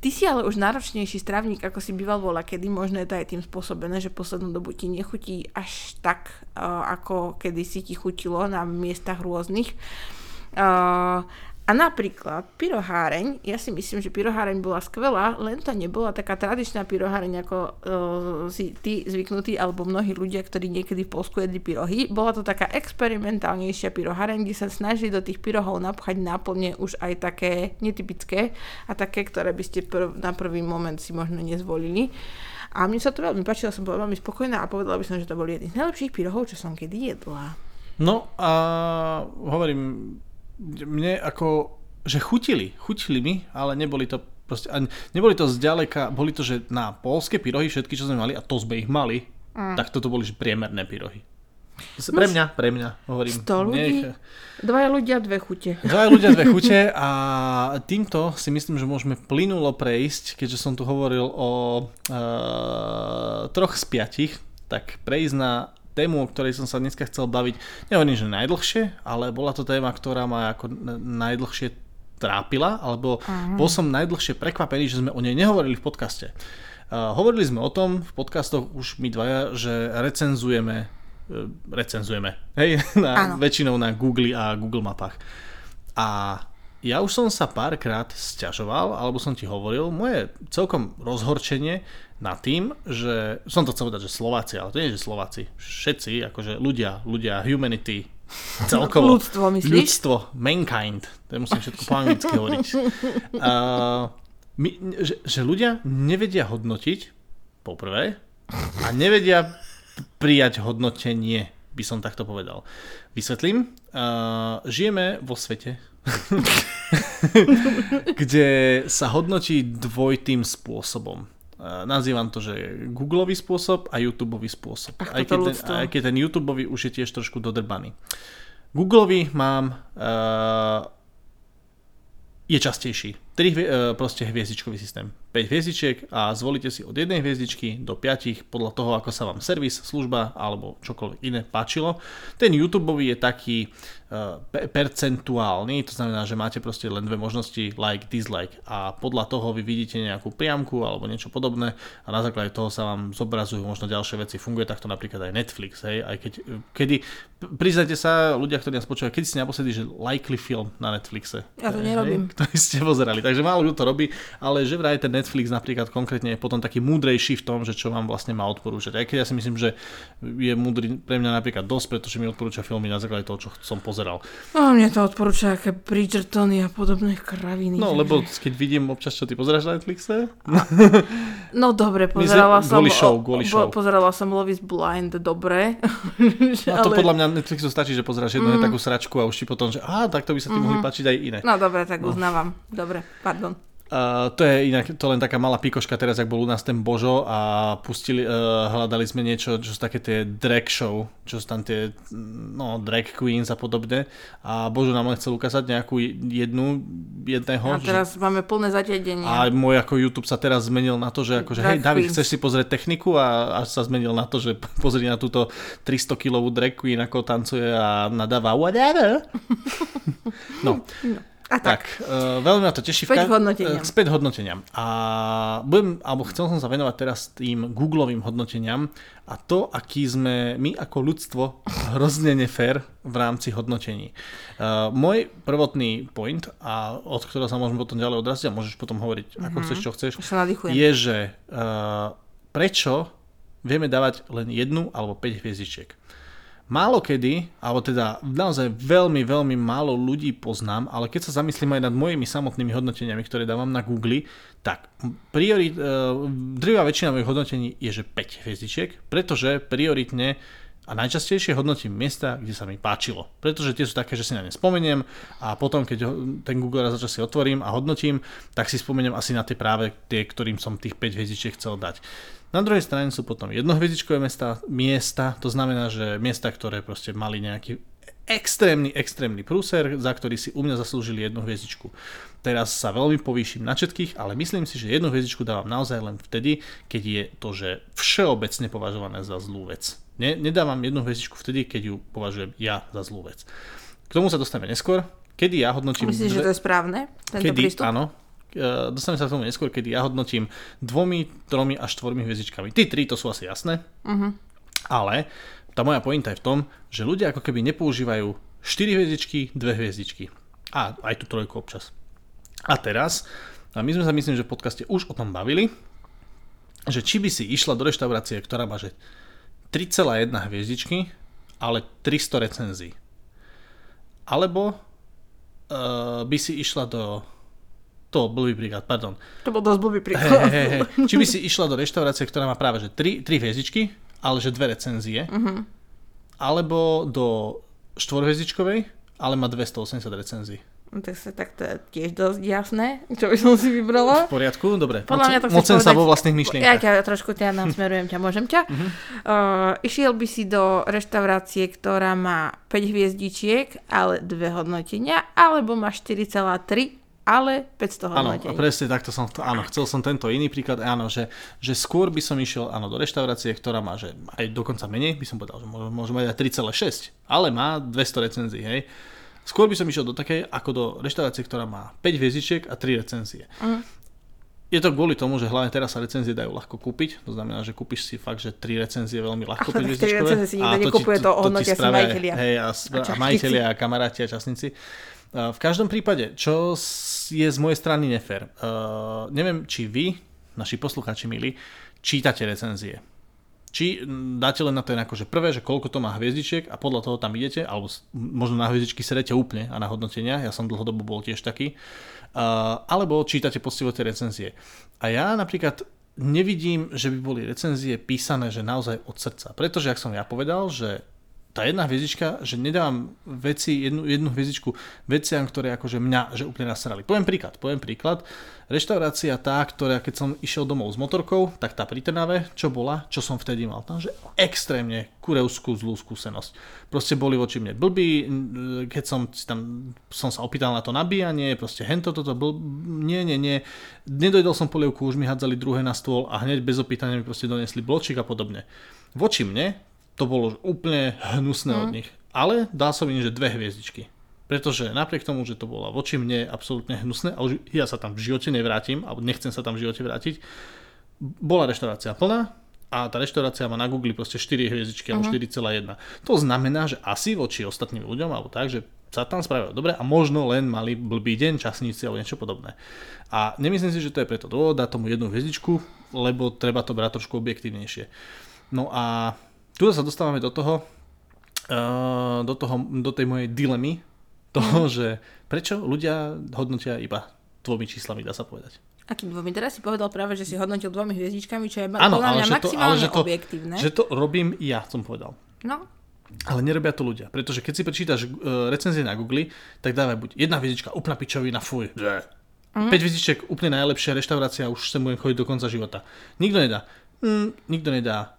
ty si ale už náročnejší stravník, ako si býval bola, kedy možno je to aj tým spôsobené, že poslednú dobu ti nechutí až tak, uh, ako kedy si ti chutilo na miestach rôznych. A napríklad pyroháreň, ja si myslím, že pyroháreň bola skvelá, len to nebola taká tradičná pyroháreň, ako uh, si ty zvyknutý, alebo mnohí ľudia, ktorí niekedy v Polsku jedli pyrohy. Bola to taká experimentálnejšia pyroháreň, kde sa snažili do tých pyrohov napchať náplne už aj také netypické a také, ktoré by ste prv, na prvý moment si možno nezvolili. A mne sa to veľmi páčilo, som bola veľmi spokojná a povedala by som, že to boli jedni z najlepších pyrohov, čo som kedy jedla. No a hovorím, mne ako, že chutili, chutili mi, ale neboli to proste, ani, neboli to zďaleka, boli to, že na polské pyrohy všetky, čo sme mali, a to sme ich mali, mm. tak toto boli že priemerné pyrohy. Pre mňa, pre mňa, hovorím. 100 ľudí? Nech- Dvaja ľudia, dve chute. Dvaja ľudia, dve chute a týmto si myslím, že môžeme plynulo prejsť, keďže som tu hovoril o uh, troch z piatich, tak prejsť na tému, o ktorej som sa dneska chcel baviť. Nehovorím, že najdlhšie, ale bola to téma, ktorá ma ako najdlhšie trápila, alebo bol som najdlhšie prekvapený, že sme o nej nehovorili v podcaste. Uh, hovorili sme o tom v podcastoch už my dvaja, že recenzujeme e, recenzujeme, hej, na, Áno. väčšinou na Google a Google mapách. A ja už som sa párkrát sťažoval, alebo som ti hovoril, moje celkom rozhorčenie nad tým, že som to chcel povedať, že Slováci, ale to nie je, že Slováci, všetci, akože ľudia, ľudia, humanity, celkovo. Ľudstvo, myslíš? Ľudstvo, mankind, to musím všetko po anglicky hovoriť. Uh, my, že, že ľudia nevedia hodnotiť, poprvé, a nevedia prijať hodnotenie, by som takto povedal. Vysvetlím. Uh, žijeme vo svete, kde sa hodnotí dvojitým spôsobom. Uh, nazývam to, že Googleový spôsob a YouTubeový spôsob. Ach, aj, keď ten, aj keď ten YouTubeový už je tiež trošku dodrbaný. Googleový mám uh, je častejší. 3 hvie- e, proste hviezdičkový systém. 5 hviezdičiek a zvolíte si od jednej hviezdičky do 5 podľa toho, ako sa vám servis, služba alebo čokoľvek iné páčilo. Ten YouTube je taký uh, percentuálny, to znamená, že máte proste len dve možnosti like, dislike a podľa toho vy vidíte nejakú priamku alebo niečo podobné a na základe toho sa vám zobrazujú možno ďalšie veci. Funguje takto napríklad aj Netflix, hej, aj keď, kedy, p- priznajte sa, ľudia, ktorí nás počúvajú, kedy ste naposledy, že likely film na Netflixe? Ja to Hej, nerobím. ktorý ste pozerali. Takže málo kto to robí, ale že vraj ten Netflix napríklad konkrétne je potom taký múdrejší v tom, že čo vám vlastne má odporúčať. Aj keď ja si myslím, že je múdry pre mňa napríklad dosť, pretože mi odporúča filmy na základe toho, čo som pozeral. No, mne to odporúča aké Bridgertony a podobné kraviny. No, takže- lebo keď vidím občas, čo ty pozeráš na Netflixe, No dobre, pozerala som... Show, o- show. Pozerala som Love is Blind, dobre. no to podľa mňa Netflixu stačí, že pozeráš jednu mm. takú sračku a už ti potom, že á, tak to by sa ti mohli páčiť aj iné. No dobre, tak uznávam. Dobre, pardon. Uh, to je inak, to len taká malá pikoška teraz, ak bol u nás ten Božo a pustili, uh, hľadali sme niečo, čo sú také tie drag show, čo sú tam tie, no, drag queens a podobne a Božo nám len chcel ukázať nejakú jednu, jedného, A teraz máme plné zatiedenie. a môj ako YouTube sa teraz zmenil na to, že akože, hej David, queens. chceš si pozrieť techniku a až sa zmenil na to, že pozri na túto 300 kilovú drag queen, ako tancuje a nadáva whatever. No, A tak. tak, uh, veľmi ma to teší. Späť hodnoteniam. eh, Späť hodnoteniam. A budem, alebo chcel som sa venovať teraz tým Googlovým hodnoteniam a to, aký sme my ako ľudstvo hrozne nefér v rámci hodnotení. Uh, môj prvotný point, a od ktorého sa môžeme potom ďalej odraziť a môžeš potom hovoriť, ako chceš, čo chceš, je, že uh, prečo vieme dávať len jednu alebo 5 hviezdičiek. Málo kedy, alebo teda naozaj veľmi, veľmi málo ľudí poznám, ale keď sa zamyslím aj nad mojimi samotnými hodnoteniami, ktoré dávam na Google, tak priorit, uh, drvá väčšina mojich hodnotení je, že 5 hviezdičiek, pretože prioritne a najčastejšie hodnotím miesta, kde sa mi páčilo. Pretože tie sú také, že si na ne spomeniem a potom, keď ten Google raz za si otvorím a hodnotím, tak si spomeniem asi na tie práve tie, ktorým som tých 5 hviezdičiek chcel dať. Na druhej strane sú potom jednohviezdičkové miesta, miesta, to znamená, že miesta, ktoré proste mali nejaký extrémny, extrémny prúser, za ktorý si u mňa zaslúžili jednu hviezdičku. Teraz sa veľmi povýšim na všetkých, ale myslím si, že jednu hviezdičku dávam naozaj len vtedy, keď je to, že všeobecne považované za zlú vec. Ne, nedávam jednu hviezdičku vtedy, keď ju považujem ja za zlú vec. K tomu sa dostaneme neskôr, kedy ja hodnotím... Myslíš, že to je správne? Tento kedy, prístup? áno, e, dostaneme sa k tomu neskôr, kedy ja hodnotím dvomi, tromi až štvormi hviezdičkami. Tí tri to sú asi jasné, Mhm. ale tá moja pointa je v tom, že ľudia ako keby nepoužívajú 4 hviezdičky, 2 hviezdičky. A aj tú trojku občas. A teraz, a my sme sa myslím, že v podcaste už o tom bavili, že či by si išla do reštaurácie, ktorá má že 3,1 hviezdičky, ale 300 recenzií. Alebo uh, by si išla do... To blbý príklad, pardon. To bol dosť blbý príklad. hej, hej. Či by si išla do reštaurácie, ktorá má práve že 3, 3 hviezdičky, ale že dve recenzie. Alebo do štvorhviezdičkovej, ale má 280 recenzií. No, tak sa tak to je tiež dosť jasné, čo by som si vybrala. V poriadku, dobre. Podľa mňa to Mocen sa vo vlastných Ja myšlienkach. ťa trošku ťa nasmerujem, ťa môžem ťa. Mhm. Uh, išiel by si do reštaurácie, ktorá má 5 hviezdičiek, ale dve hodnotenia, alebo má 4,3, ale 500 Áno, a hodnotení. presne takto som, to, áno, chcel som tento iný príklad, áno, že, že skôr by som išiel áno, do reštaurácie, ktorá má, že aj dokonca menej, by som povedal, že môže, môže mať aj 3,6, ale má 200 recenzií, hej. Skôr by som išiel do takej, ako do reštaurácie, ktorá má 5 hviezdičiek a 3 recenzie. Mhm. Je to kvôli tomu, že hlavne teraz sa recenzie dajú ľahko kúpiť, to znamená, že kúpiš si fakt, že 3 recenzie veľmi ľahko, Ale 5 tri recenzie si nikto nekupuje, to hodnotia si spravia- majitelia. Hej, a, A majiteľia a kamaráti a časníci. Uh, V každom prípade, čo je z mojej strany nefér, uh, neviem, či vy, naši poslucháči milí, čítate recenzie. Či dáte len na to akože prvé, že koľko to má hviezdičiek a podľa toho tam idete, alebo možno na hviezdičky sedete úplne a na hodnotenia, ja som dlhodobo bol tiež taký, uh, alebo čítate poctivo tie recenzie. A ja napríklad nevidím, že by boli recenzie písané, že naozaj od srdca. Pretože, ak som ja povedal, že tá jedna hviezdička, že nedávam veci, jednu, jednu hviezdičku veciam, ktoré akože mňa že úplne nasrali. Poviem príklad, poviem príklad. Reštaurácia tá, ktorá keď som išiel domov s motorkou, tak tá pri Trnave, čo bola, čo som vtedy mal tam, že extrémne kurevskú zlú skúsenosť. Proste boli voči mne blbí, keď som tam som sa opýtal na to nabíjanie, proste hento toto, bl... nie, nie, nie. Nedojdel som polievku, už mi hádzali druhé na stôl a hneď bez opýtania mi proste donesli bločík a podobne. Voči mne to bolo úplne hnusné od nich. Ale dal som im, že dve hviezdičky. Pretože napriek tomu, že to bolo voči mne absolútne hnusné a už ja sa tam v živote nevrátim, alebo nechcem sa tam v živote vrátiť, bola reštaurácia plná a tá reštaurácia má na Google proste 4 hviezdičky alebo 4,1. To znamená, že asi voči ostatným ľuďom alebo tak, že sa tam spravilo dobre a možno len mali blbý deň, časníci alebo niečo podobné. A nemyslím si, že to je preto dôvod dať tomu jednu hviezdičku, lebo treba to brať trošku objektívnejšie. No a tu sa dostávame do toho, uh, do, toho, do tej mojej dilemy, toho, že prečo ľudia hodnotia iba dvomi číslami, dá sa povedať. Akým dvomi? Teraz si povedal práve, že si hodnotil dvomi hviezdičkami, čo je Áno, podľa ale mňa že to, ale maximálne že to, objektívne. že to robím ja, som povedal. No, Ale nerobia to ľudia, pretože keď si prečítaš uh, recenzie na Google, tak dávaj buď jedna hviezdička, úplná pičovina, fuj. Mm. 5 hviezdičiek, úplne najlepšia reštaurácia, už sem budem chodiť do konca života. Nikto nedá. Mm, nikto nedá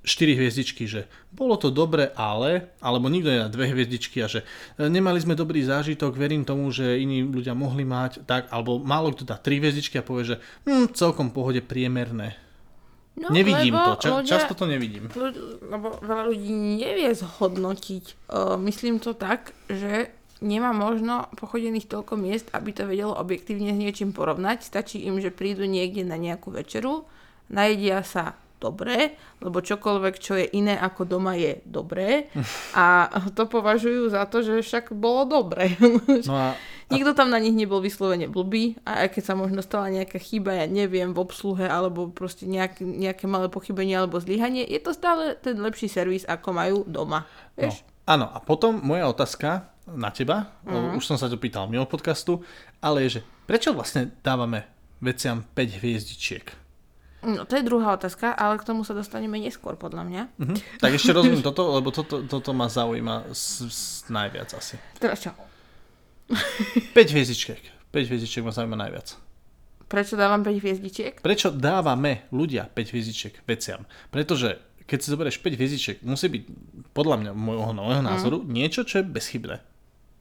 4 hviezdičky, že bolo to dobre, ale, alebo nikto nedá dve hviezdičky a že e, nemali sme dobrý zážitok, verím tomu, že iní ľudia mohli mať, tak, alebo málo kto dá 3 hviezdičky a povie, že hm, celkom pohode priemerné. no nevidím to, ča, ľudia- často to nevidím. Lebo veľa ľudí nevie zhodnotiť. Uh, myslím to tak, že nemá možno pochodených toľko miest, aby to vedelo objektívne s niečím porovnať. Stačí im, že prídu niekde na nejakú večeru, najedia sa dobre, lebo čokoľvek, čo je iné ako doma, je dobré. A to považujú za to, že však bolo dobre. No a Nikto tam na nich nebol vyslovene blbý a aj keď sa možno stala nejaká chyba, ja neviem, v obsluhe alebo proste nejak, nejaké malé pochybenie alebo zlyhanie, je to stále ten lepší servis, ako majú doma. No, Vieš? áno, a potom moja otázka na teba, mm. už som sa to pýtal mimo podcastu, ale je, že prečo vlastne dávame veciam 5 hviezdičiek? No, to je druhá otázka, ale k tomu sa dostaneme neskôr, podľa mňa. Mhm. Tak ešte rozumiem toto, lebo toto, toto ma zaujíma s, s najviac asi. Teraz čo? 5 hviezdičiek. 5 hviezdičiek ma zaujíma najviac. Prečo dávam 5 hviezdičiek? Prečo dávame ľudia 5 hviezdičiek veciam? Pretože keď si zoberieš 5 hviezdičiek, musí byť podľa mňa, môjho, môjho názoru, niečo, čo je bezchybné.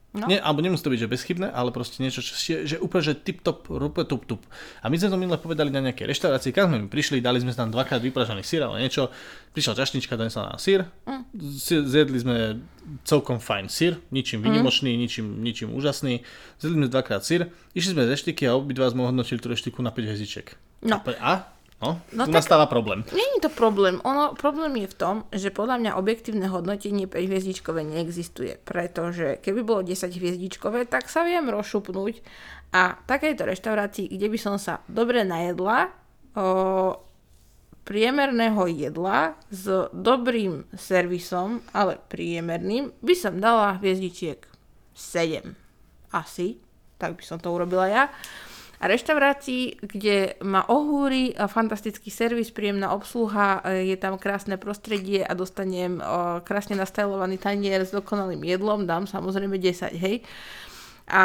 No. Nie, alebo nemusí to byť, že bezchybné, ale proste niečo, čo je že úplne, že tip top, rupe tup tup. A my sme to minule povedali na nejakej reštaurácii, kam sme prišli, dali sme tam dvakrát vypražaný sír, ale niečo, prišla čašnička, donesla nám sír, mm. zjedli sme celkom fajn sír, ničím vynimočný, ničím, ničím úžasný, zjedli sme dvakrát sír, išli sme z reštiky a obidva sme hodnotili tú reštiku na 5 hviezdičiek. No. A? No, No tu tak- nastáva problém. Není to problém. Ono, problém je v tom, že podľa mňa objektívne hodnotenie 5 hviezdičkové neexistuje. Pretože keby bolo 10 hviezdičkové, tak sa viem rozšupnúť a takejto reštaurácii, kde by som sa dobre najedla, o, priemerného jedla s dobrým servisom, ale priemerným, by som dala hviezdičiek 7. Asi. Tak by som to urobila ja. A reštaurácii, kde ma ohúri a fantastický servis, príjemná obsluha, e, je tam krásne prostredie a dostanem o, krásne nastajlovaný tanier s dokonalým jedlom, dám samozrejme 10, hej. A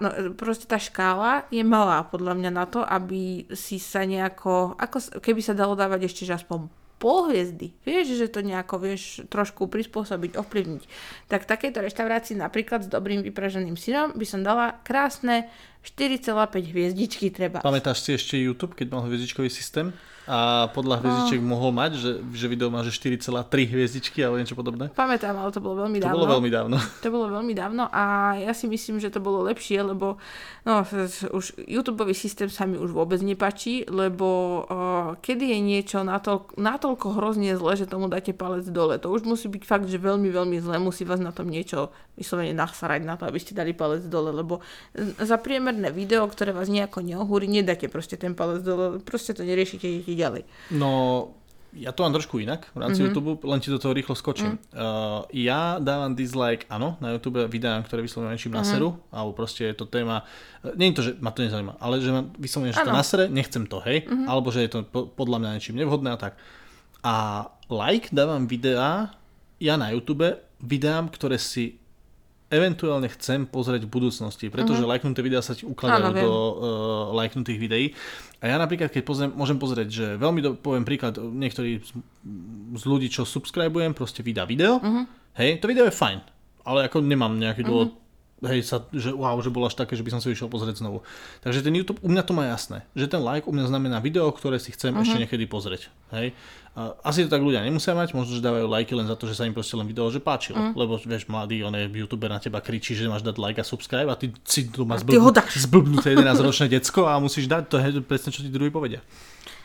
no, proste tá škála je malá podľa mňa na to, aby si sa nejako, ako keby sa dalo dávať ešte že aspoň pol hviezdy. Vieš, že to nejako vieš trošku prispôsobiť, ovplyvniť. Tak v takejto reštaurácii napríklad s dobrým vypraženým syrom by som dala krásne 4,5 hviezdičky treba. Pamätáš si ešte YouTube, keď mal hviezdičkový systém? A podľa hviezdičiek oh. mohol mať, že, že video má že 4,3 hviezdičky alebo niečo podobné? Pamätám, ale to bolo veľmi dávno. To bolo veľmi dávno. To bolo veľmi dávno a ja si myslím, že to bolo lepšie, lebo no, už YouTube systém sa mi už vôbec nepačí, lebo uh, kedy je niečo natoľko, natoľko hrozne zle, že tomu dáte palec dole. To už musí byť fakt, že veľmi, veľmi zle, musí vás na tom niečo vyslovene nasarať na to, aby ste dali palec dole, lebo za priemerné video, ktoré vás nejako neohúri, nedáte proste ten palec dole, proste to neriešite, ďalej. No, ja to mám trošku inak v rámci mm-hmm. YouTube, len ti do toho rýchlo skočím. Mm. Uh, ja dávam dislike, áno, na YouTube videám, ktoré vyslovujem niečím mm-hmm. na seru, alebo proste je to téma, uh, nie je to, že ma to nezaujíma, ale že ma vyslovujem, že to na sere, nechcem to, hej, mm-hmm. alebo že je to po, podľa mňa niečím nevhodné a tak. A like dávam videá, ja na YouTube, videám, ktoré si eventuálne chcem pozrieť v budúcnosti, pretože uh-huh. lajknuté videá sa ti ukladajú do uh, lajknutých videí. A ja napríklad, keď pozriem, môžem pozrieť, že veľmi do, poviem príklad, niektorí z, z ľudí, čo subscribujem, proste vydá video, uh-huh. hej, to video je fajn, ale ako nemám nejaký dôvod uh-huh hej, sa, že wow, že bolo až také, že by som si išiel pozrieť znovu. Takže ten YouTube, u mňa to má jasné, že ten like u mňa znamená video, ktoré si chcem uh-huh. ešte niekedy pozrieť. Hej. Asi to tak ľudia nemusia mať, možno, že dávajú lajky len za to, že sa im proste len video že páčilo. Uh-huh. Lebo vieš, mladý on je youtuber na teba kričí, že máš dať like a subscribe a ty si tu máš zblbnuté 11-ročné decko a musíš dať to, hej, presne čo ti druhý povedia.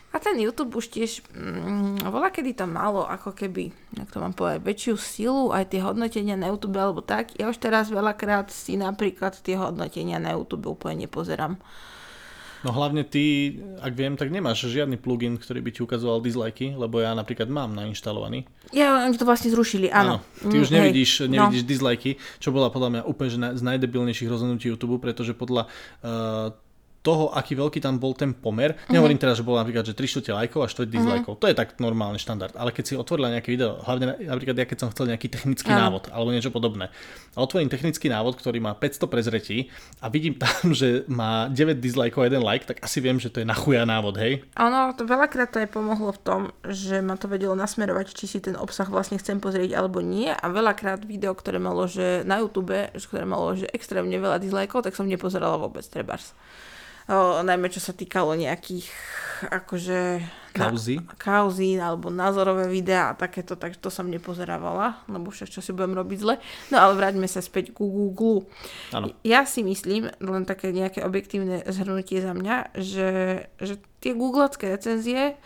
A ten YouTube už tiež, mm, voľa kedy to malo ako keby, jak to mám povedať, väčšiu silu, aj tie hodnotenia na YouTube alebo tak. Ja už teraz veľakrát si napríklad tie hodnotenia na YouTube úplne nepozerám. No hlavne ty, ak viem, tak nemáš žiadny plugin, ktorý by ti ukazoval dislikey, lebo ja napríklad mám nainštalovaný. Ja, oni to vlastne zrušili, áno. áno. Ty už mm, nevidíš, hej, nevidíš no. dislikey, čo bola podľa mňa úplne z najdebilnejších rozhodnutí YouTube, pretože podľa uh, toho, aký veľký tam bol ten pomer. Mm-hmm. Nehovorím teraz, že bolo napríklad, že 3 štvrte lajkov a 4 mm-hmm. dislajkov. To je tak normálny štandard. Ale keď si otvorila nejaké video, hlavne napríklad ja keď som chcel nejaký technický mm. návod alebo niečo podobné. A otvorím technický návod, ktorý má 500 prezretí a vidím tam, že má 9 dislajkov a 1 like, tak asi viem, že to je na chuja návod, hej? Áno, to veľakrát to aj pomohlo v tom, že ma to vedelo nasmerovať, či si ten obsah vlastne chcem pozrieť alebo nie. A veľakrát video, ktoré malo, že na YouTube, ktoré malo, že extrémne veľa dislajkov, tak som nepozerala vôbec, trebárs o, najmä čo sa týkalo nejakých akože kauzy. Na, kauzy alebo názorové videá a takéto, tak to som nepozerávala, lebo však čo si budem robiť zle. No ale vráťme sa späť ku Google. Ano. Ja si myslím, len také nejaké objektívne zhrnutie za mňa, že, že tie googlecké recenzie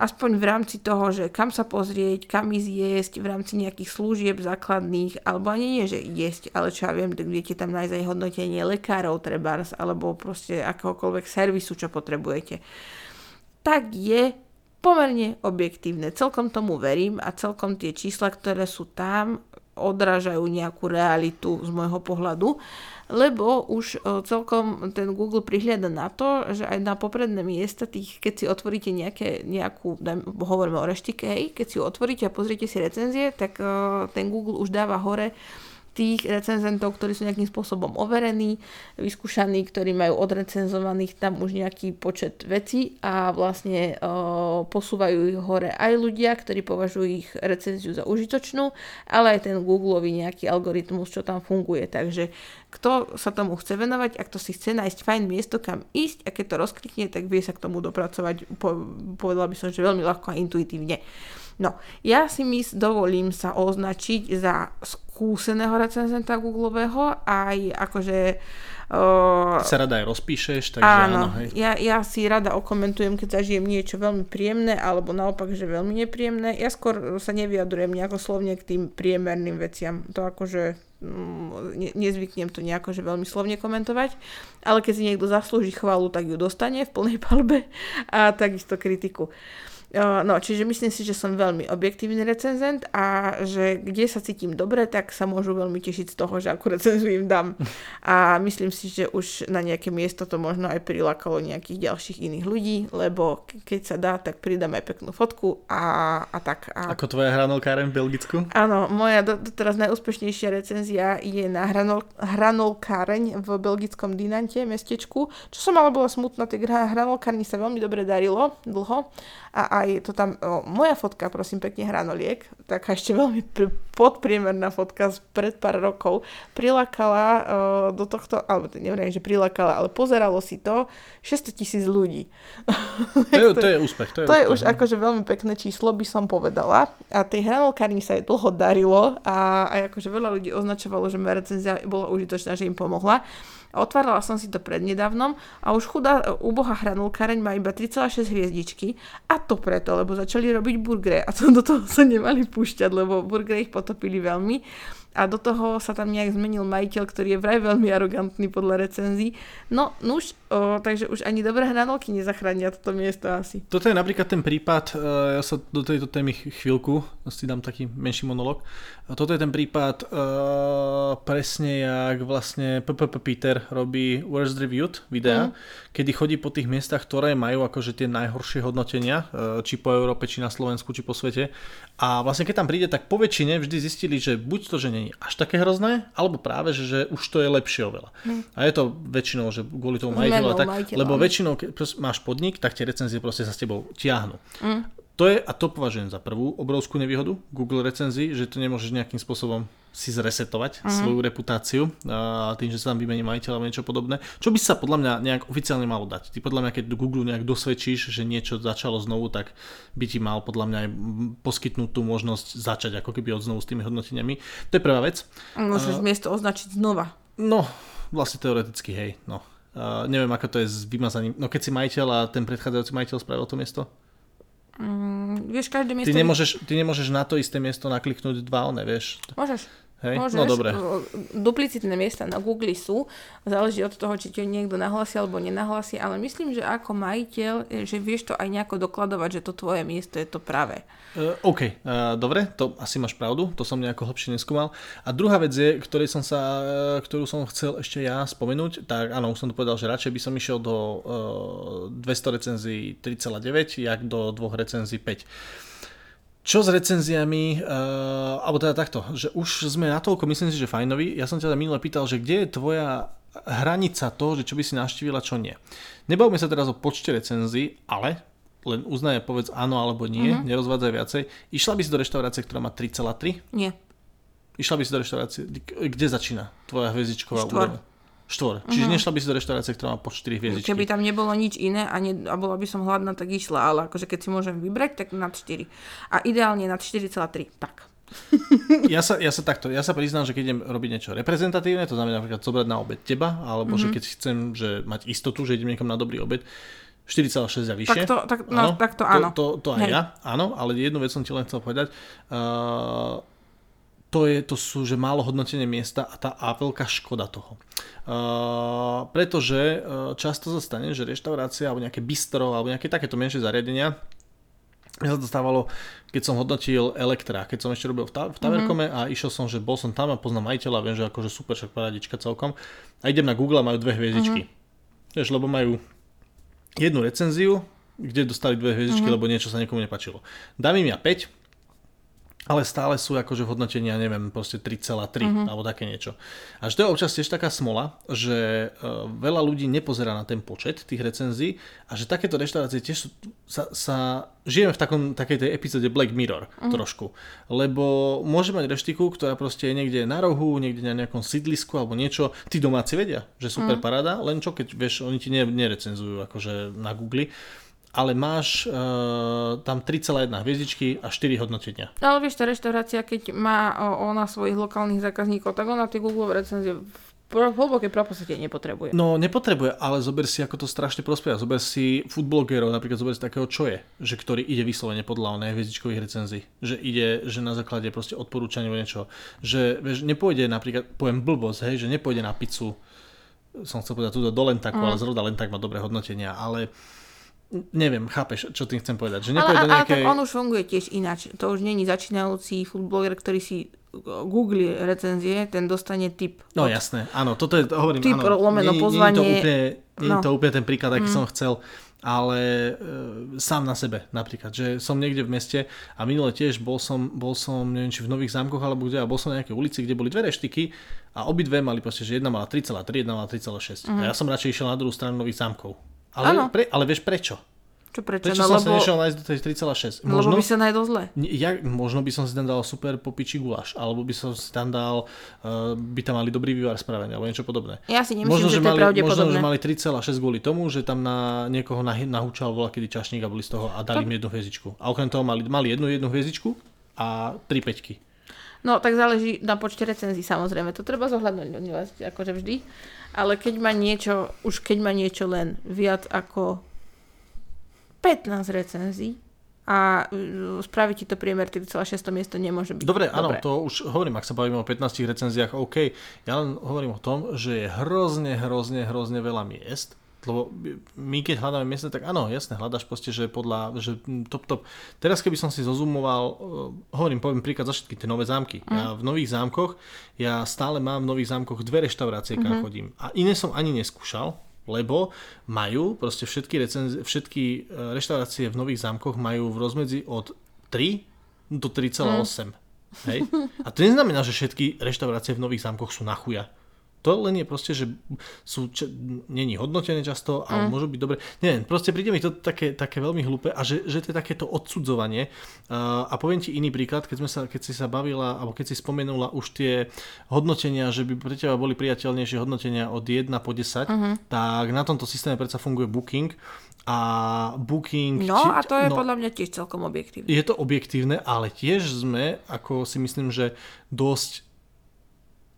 aspoň v rámci toho, že kam sa pozrieť, kam ísť jesť, v rámci nejakých služieb základných, alebo ani nie, že jesť, ale čo ja viem, tak viete tam nájsť aj hodnotenie lekárov trebárs, alebo proste akokoľvek servisu, čo potrebujete. Tak je pomerne objektívne. Celkom tomu verím a celkom tie čísla, ktoré sú tam, odrážajú nejakú realitu z môjho pohľadu lebo už e, celkom ten Google prihliada na to, že aj na popredné miesta tých, keď si otvoríte nejaké, nejakú, hovoríme o reštike, hej, keď si ju otvoríte a pozriete si recenzie, tak uh, ten Google už dáva hore tých recenzentov, ktorí sú nejakým spôsobom overení, vyskúšaní, ktorí majú odrecenzovaných tam už nejaký počet vecí a vlastne o, posúvajú ich hore aj ľudia, ktorí považujú ich recenziu za užitočnú, ale aj ten Googleový nejaký algoritmus, čo tam funguje. Takže kto sa tomu chce venovať, ak to si chce nájsť fajn miesto, kam ísť a keď to rozklikne, tak vie sa k tomu dopracovať, povedala by som, že veľmi ľahko a intuitívne. No, ja si mis dovolím sa označiť za skúseného recenzenta Googleového, aj akože... Uh, sa rada aj rozpíšeš, takže áno. áno hej. Ja, ja si rada okomentujem, keď zažijem niečo veľmi príjemné, alebo naopak, že veľmi nepríjemné. Ja skôr sa nevyjadrujem nejako slovne k tým priemerným veciam. To akože mm, ne, nezvyknem to nejako že veľmi slovne komentovať, ale keď si niekto zaslúži chválu, tak ju dostane v plnej palbe a takisto kritiku. Uh, no, čiže myslím si, že som veľmi objektívny recenzent a že kde sa cítim dobre, tak sa môžu veľmi tešiť z toho, že akú recenziu im dám. A myslím si, že už na nejaké miesto to možno aj prilákalo nejakých ďalších iných ľudí, lebo keď sa dá, tak pridám aj peknú fotku a, a tak. A... Ako tvoja hranolkáren v Belgicku? Áno, moja doteraz najúspešnejšia recenzia je na hranol, hranolkáreň v belgickom Dinante, mestečku, čo som ale bola smutná, tej hranolkárni sa veľmi dobre darilo dlho a aj to tam, o, moja fotka, prosím pekne, hranoliek, taká ešte veľmi pr- podpriemerná fotka z pred pár rokov, prilákala o, do tohto, alebo neviem, že prilákala, ale pozeralo si to 600 tisíc ľudí. To je, to je úspech. To je, to úspech, je už no. akože veľmi pekné číslo, by som povedala. A tej hranolkárni sa aj dlho darilo a, a akože veľa ľudí označovalo, že moja recenzia bola užitočná, že im pomohla. Otvárala som si to prednedávnom a už chudá úbohá hranulkáreň má iba 3,6 hviezdičky a to preto, lebo začali robiť burgery a to do toho sa nemali púšťať, lebo burgery ich potopili veľmi a do toho sa tam nejak zmenil majiteľ, ktorý je vraj veľmi arogantný podľa recenzií. No, nuž, o, takže už ani dobré hranolky nezachránia toto miesto asi. Toto je napríklad ten prípad, e, ja sa do tejto témy chvíľku si dám taký menší monolog. Toto je ten prípad uh, presne jak vlastne PPP Peter robí Worst Reviewed videa, mm. kedy chodí po tých miestach, ktoré majú akože tie najhoršie hodnotenia, uh, či po Európe, či na Slovensku, či po svete. A vlastne keď tam príde, tak po väčšine vždy zistili, že buď to, že není až také hrozné, alebo práve, že, že už to je lepšie oveľa. Mm. A je to väčšinou, že kvôli tomu majiteľa, tak, lebo väčšinou, keď máš podnik, tak tie recenzie proste sa s tebou tiahnu. Mm. To je, a to považujem za prvú obrovskú nevýhodu Google recenzií, že to nemôžeš nejakým spôsobom si zresetovať uh-huh. svoju reputáciu a tým, že sa tam vymení majiteľ alebo niečo podobné. Čo by sa podľa mňa nejak oficiálne malo dať? Ty podľa mňa, keď do Google nejak dosvedčíš, že niečo začalo znovu, tak by ti mal podľa mňa aj poskytnúť tú možnosť začať ako keby od znovu s tými hodnoteniami. To je prvá vec. Môžeš uh, miesto označiť znova. No, vlastne teoreticky, hej. No. Uh, neviem, ako to je s vymazaním. No keď si majiteľ a ten predchádzajúci majiteľ spravil to miesto? Mm, vieš, každé miesto... Ty nemôžeš, ty nemôžeš na to isté miesto nakliknúť dva, one, vieš. Môžeš. Hej? Môžeš, no dobre. Duplicitné miesta na Google sú, záleží od toho, či ti niekto nahlási alebo nenahlási, ale myslím, že ako majiteľ, že vieš to aj nejako dokladovať, že to tvoje miesto je to práve. Uh, OK, uh, dobre, to asi máš pravdu, to som nejako hlbšie neskúmal. A druhá vec je, ktorej som sa, uh, ktorú som chcel ešte ja spomenúť, tak áno, už som to povedal, že radšej by som išiel do uh, 200 recenzií 3,9, jak do dvoch recenzií 5. Čo s recenziami, uh, alebo teda takto, že už sme natoľko, myslím si, že fajnovi. Ja som ťa minule pýtal, že kde je tvoja hranica toho, že čo by si navštívila, čo nie. Nebavme sa teraz o počte recenzií, ale len uznaje, povedz áno alebo nie, uh-huh. nerozvádzaj viacej. Išla by si do reštaurácie, ktorá má 3,3? Nie. Išla by si do reštaurácie, kde začína tvoja hviezdičková úroveň? Štvor. Čiže uh-huh. nešla by si do reštaurácie, ktorá má po 4 hviezdičky. Keby tam nebolo nič iné a, ne, a bola by som hladná, tak išla, ale akože keď si môžem vybrať, tak nad 4. A ideálne nad 4,3. Tak. ja, sa, ja sa takto, ja sa priznám, že keď idem robiť niečo reprezentatívne, to znamená napríklad zobrať na obed teba, alebo uh-huh. že mhm. keď chcem že mať istotu, že idem niekam na dobrý obed, 4,6 a vyššie. Tak to, tak, no, áno, tak to áno. To, to, to aj Hej. ja, áno, ale jednu vec som ti len chcel povedať. Uh, to, je, to sú, že málo hodnotenie miesta a tá a veľká škoda toho. Uh, pretože uh, často sa stane, že reštaurácia alebo nejaké bistro alebo nejaké takéto menšie zariadenia ja sa to stávalo, keď som hodnotil Elektra, keď som ešte robil v, ta- v Taverkome mm-hmm. a išiel som, že bol som tam a poznám majiteľa, viem, že akože super, však paradička celkom. A idem na Google a majú dve hviezdičky. Mm-hmm. Vieš, lebo majú jednu recenziu, kde dostali dve hviezdičky, mm-hmm. lebo niečo sa niekomu nepačilo. Dám im ja 5, ale stále sú akože v hodnotení, ja neviem, proste 3,3 uh-huh. alebo také niečo. A že to je občas tiež taká smola, že uh, veľa ľudí nepozerá na ten počet tých recenzií a že takéto reštaurácie tiež sú, sa, sa žijeme v takom, takej tej epizóde Black Mirror uh-huh. trošku. Lebo môže mať reštiku, ktorá proste je niekde na rohu, niekde na nejakom sídlisku alebo niečo. Tí domáci vedia, že super uh-huh. paráda, len čo keď, vieš, oni ti nerecenzujú akože na Google ale máš uh, tam 3,1 hviezdičky a 4 hodnotenia. Ale vieš, tá reštaurácia, keď má uh, ona svojich lokálnych zákazníkov, tak ona tie Google recenzie v hlbokej proposite nepotrebuje. No nepotrebuje, ale zober si, ako to strašne prospieva. Zober si foodblogerov, napríklad zober si takého, čo je, že ktorý ide vyslovene podľa onej hviezdičkových recenzií. Že ide, že na základe proste odporúčania niečo. Že vieš, nepôjde napríklad, poviem blbosť, hej, že nepôjde na pizzu, som chcel povedať tu do Lentaku, mm. ale zrovna Lentak má dobré hodnotenia, ale neviem, chápeš, čo tým chcem povedať. Že Ale, ale, ale nejakej... tak on už funguje tiež ináč. To už není začínajúci foodbloger, ktorý si googli recenzie, ten dostane tip. No od- jasné, áno, toto je, hovorím, Typ, áno, lomeno, nie, nie, je to pozvanie. úplne, nie je No. to úplne ten príklad, aký som chcel, ale e, sám na sebe napríklad, že som niekde v meste a minule tiež bol som, bol som, neviem či v Nových zámkoch alebo kde, a bol som na nejakej ulici, kde boli dve reštiky a obidve mali proste, že jedna mala 3,3, jedna mala 3,6. A ja som radšej išiel na druhú stranu Nových zámkov. Ale, pre, ale vieš prečo? Čo prečo? Prečo no, som sa lebo, nešiel nájsť do tej 3,6? lebo by sa najdol zle. Ja, možno by som si tam dal super popičí guláš, alebo by som si tam dal, uh, by tam mali dobrý vývar správania, alebo niečo podobné. Ja si nemyslím, možno, že to je mali, možno, že mali 3,6 kvôli tomu, že tam na niekoho nah, nahúčal bola kedy čašník a boli z toho a dali im jednu hviezdičku. A okrem toho mali, mali jednu jednu hviezdičku a tri peťky. No, tak záleží na počte recenzií, samozrejme. To treba zohľadnúť, akože vždy. Ale keď má niečo, už keď má niečo len viac ako 15 recenzií a uh, spraví ti to priemer 3,6 miesto nemôže byť. Dobre, áno, to už hovorím, ak sa bavíme o 15 recenziách, OK. Ja len hovorím o tom, že je hrozne, hrozne, hrozne veľa miest, lebo my keď hľadáme miesta, tak áno, jasne, hľadaš proste, že podľa, že mm, top, top. Teraz keby som si zozumoval, uh, hovorím, poviem príklad za všetky tie nové zámky. Mm. Ja v nových zámkoch, ja stále mám v nových zámkoch dve reštaurácie, kam mm-hmm. chodím. A iné som ani neskúšal, lebo majú proste všetky, recenzi- všetky uh, reštaurácie v nových zámkoch majú v rozmedzi od 3 do 3,8. Hej? A to neznamená, že všetky reštaurácie v nových zámkoch sú na chuja. To len je proste, že sú, č- není hodnotené často a môžu byť dobre. Neviem, proste príde mi to také, také veľmi hlúpe a že, že to je takéto odsudzovanie. Uh, a poviem ti iný príklad, keď, sme sa, keď si sa bavila, alebo keď si spomenula už tie hodnotenia, že by pre teba boli priateľnejšie hodnotenia od 1 po 10, tak na tomto systéme predsa funguje Booking a Booking... No či- a to je podľa mňa tiež celkom objektívne. je to objektívne, ale tiež sme, ako si myslím, že dosť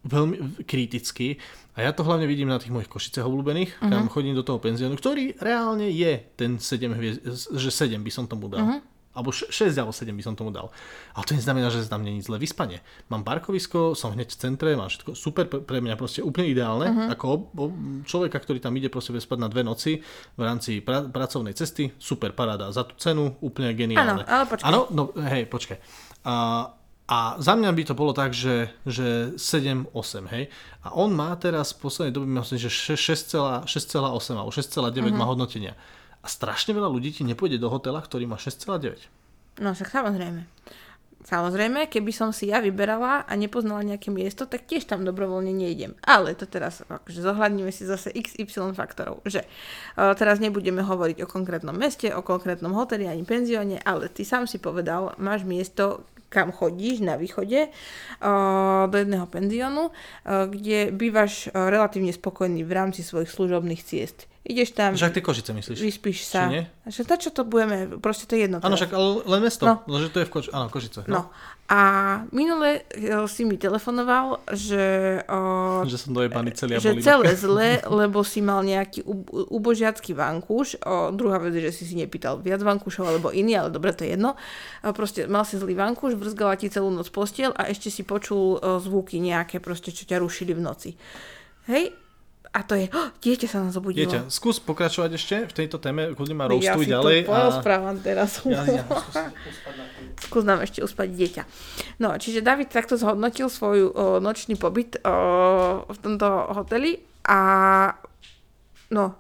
veľmi kritický. A ja to hlavne vidím na tých mojich košicách obľúbených, uh-huh. kam chodím do toho penziónu, ktorý reálne je ten 7 hviezd, že 7 by som tomu dal. Uh-huh. Alebo 6 alebo 7 by som tomu dal. Ale to neznamená, že tam není zlé vyspanie. Mám parkovisko, som hneď v centre, mám všetko super, pre- pre mňa proste úplne ideálne. Uh-huh. Ako ob, ob, človeka, ktorý tam ide proste spať na dve noci v rámci pra, pracovnej cesty, super paráda. Za tú cenu úplne geniálne. Áno, ale počkaj. Áno, no hej, počkaj. A, a za mňa by to bolo tak, že, že 7-8, hej. A on má teraz v poslednej dobe, myslím, že 6,8 alebo 6,9 uh-huh. má hodnotenia. A strašne veľa ľudí ti nepôjde do hotela, ktorý má 6,9. No však samozrejme. Samozrejme, keby som si ja vyberala a nepoznala nejaké miesto, tak tiež tam dobrovoľne nejdem. Ale to teraz, akože zohľadníme si zase XY faktorov, že uh, teraz nebudeme hovoriť o konkrétnom meste, o konkrétnom hoteli ani penzióne, ale ty sám si povedal, máš miesto, kam chodíš na východe uh, do jedného penziónu, uh, kde bývaš uh, relatívne spokojný v rámci svojich služobných ciest. Ideš tam, Však tie Košice myslíš? vyspíš sa. nie? Že na čo to budeme, proste to je jedno. Áno, však ale len mesto. No. No. Že to je v Koš... Áno, Košice. No. A minule e, si mi telefonoval, že, o, Že som dojebaný celý a že celé zle, lebo si mal nejaký ub- ubožiacký vankúš. O, druhá vec je, že si si nepýtal viac vankúšov alebo iný, ale dobre, to je jedno. O, proste mal si zlý vankúš, vrzgala ti celú noc postiel a ešte si počul o, zvuky nejaké, proste, čo ťa rušili v noci. Hej? A to je, oh, dieťa sa nás obudilo. Dieťa, skús pokračovať ešte v tejto téme, kľudne ma ja roastuj si ďalej. to porozprávam teraz. Ja, ja, skús, Skús nám ešte uspať dieťa. No, čiže David takto zhodnotil svoj o, nočný pobyt o, v tomto hoteli a no,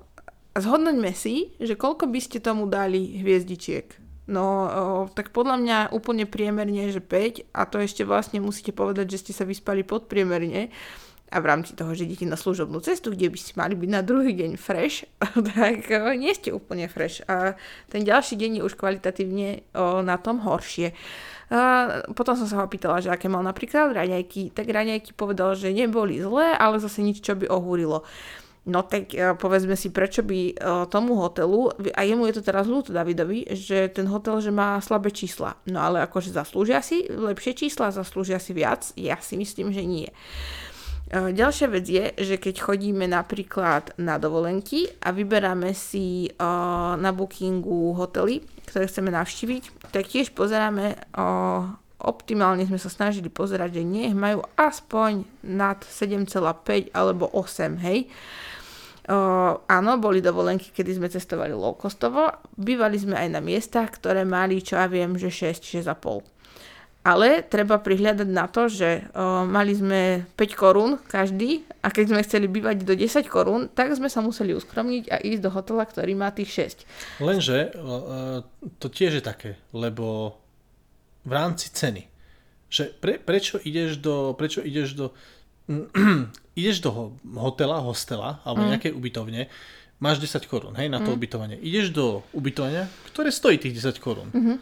zhodnoťme si, že koľko by ste tomu dali hviezdičiek. No, o, tak podľa mňa úplne priemerne, že 5 a to ešte vlastne musíte povedať, že ste sa vyspali podpriemerne a v rámci toho, že idete na služobnú cestu, kde by ste mali byť na druhý deň fresh, tak o, nie ste úplne fresh. A ten ďalší deň je už kvalitatívne na tom horšie. A potom som sa ho pýtala, že aké mal napríklad raňajky, tak raňajky povedal, že neboli zlé, ale zase nič, čo by ohúrilo. No tak e, povedzme si, prečo by e, tomu hotelu, a jemu je to teraz ľúto Davidovi, že ten hotel, že má slabé čísla. No ale akože zaslúžia si lepšie čísla, zaslúžia si viac? Ja si myslím, že nie. E, Ďalšia vec je, že keď chodíme napríklad na dovolenky a vyberáme si uh, na bookingu hotely, ktoré chceme navštíviť, tak tiež pozeráme, uh, optimálne sme sa snažili pozerať, že nech majú aspoň nad 7,5 alebo 8, hej. áno, boli dovolenky, kedy sme cestovali low-costovo. Bývali sme aj na miestach, ktoré mali, čo ja viem, že 6, 6,5. Ale treba prihľadať na to, že o, mali sme 5 korún každý a keď sme chceli bývať do 10 korún, tak sme sa museli uskromniť a ísť do hotela, ktorý má tých 6. Lenže to tiež je také, lebo v rámci ceny, že pre, prečo ideš do, prečo ideš do ideš do hotela, hostela alebo mm. nejakej ubytovne, máš 10 korún, hej, na to mm. ubytovanie. Ideš do ubytovania, ktoré stojí tých 10 korún. Mm-hmm.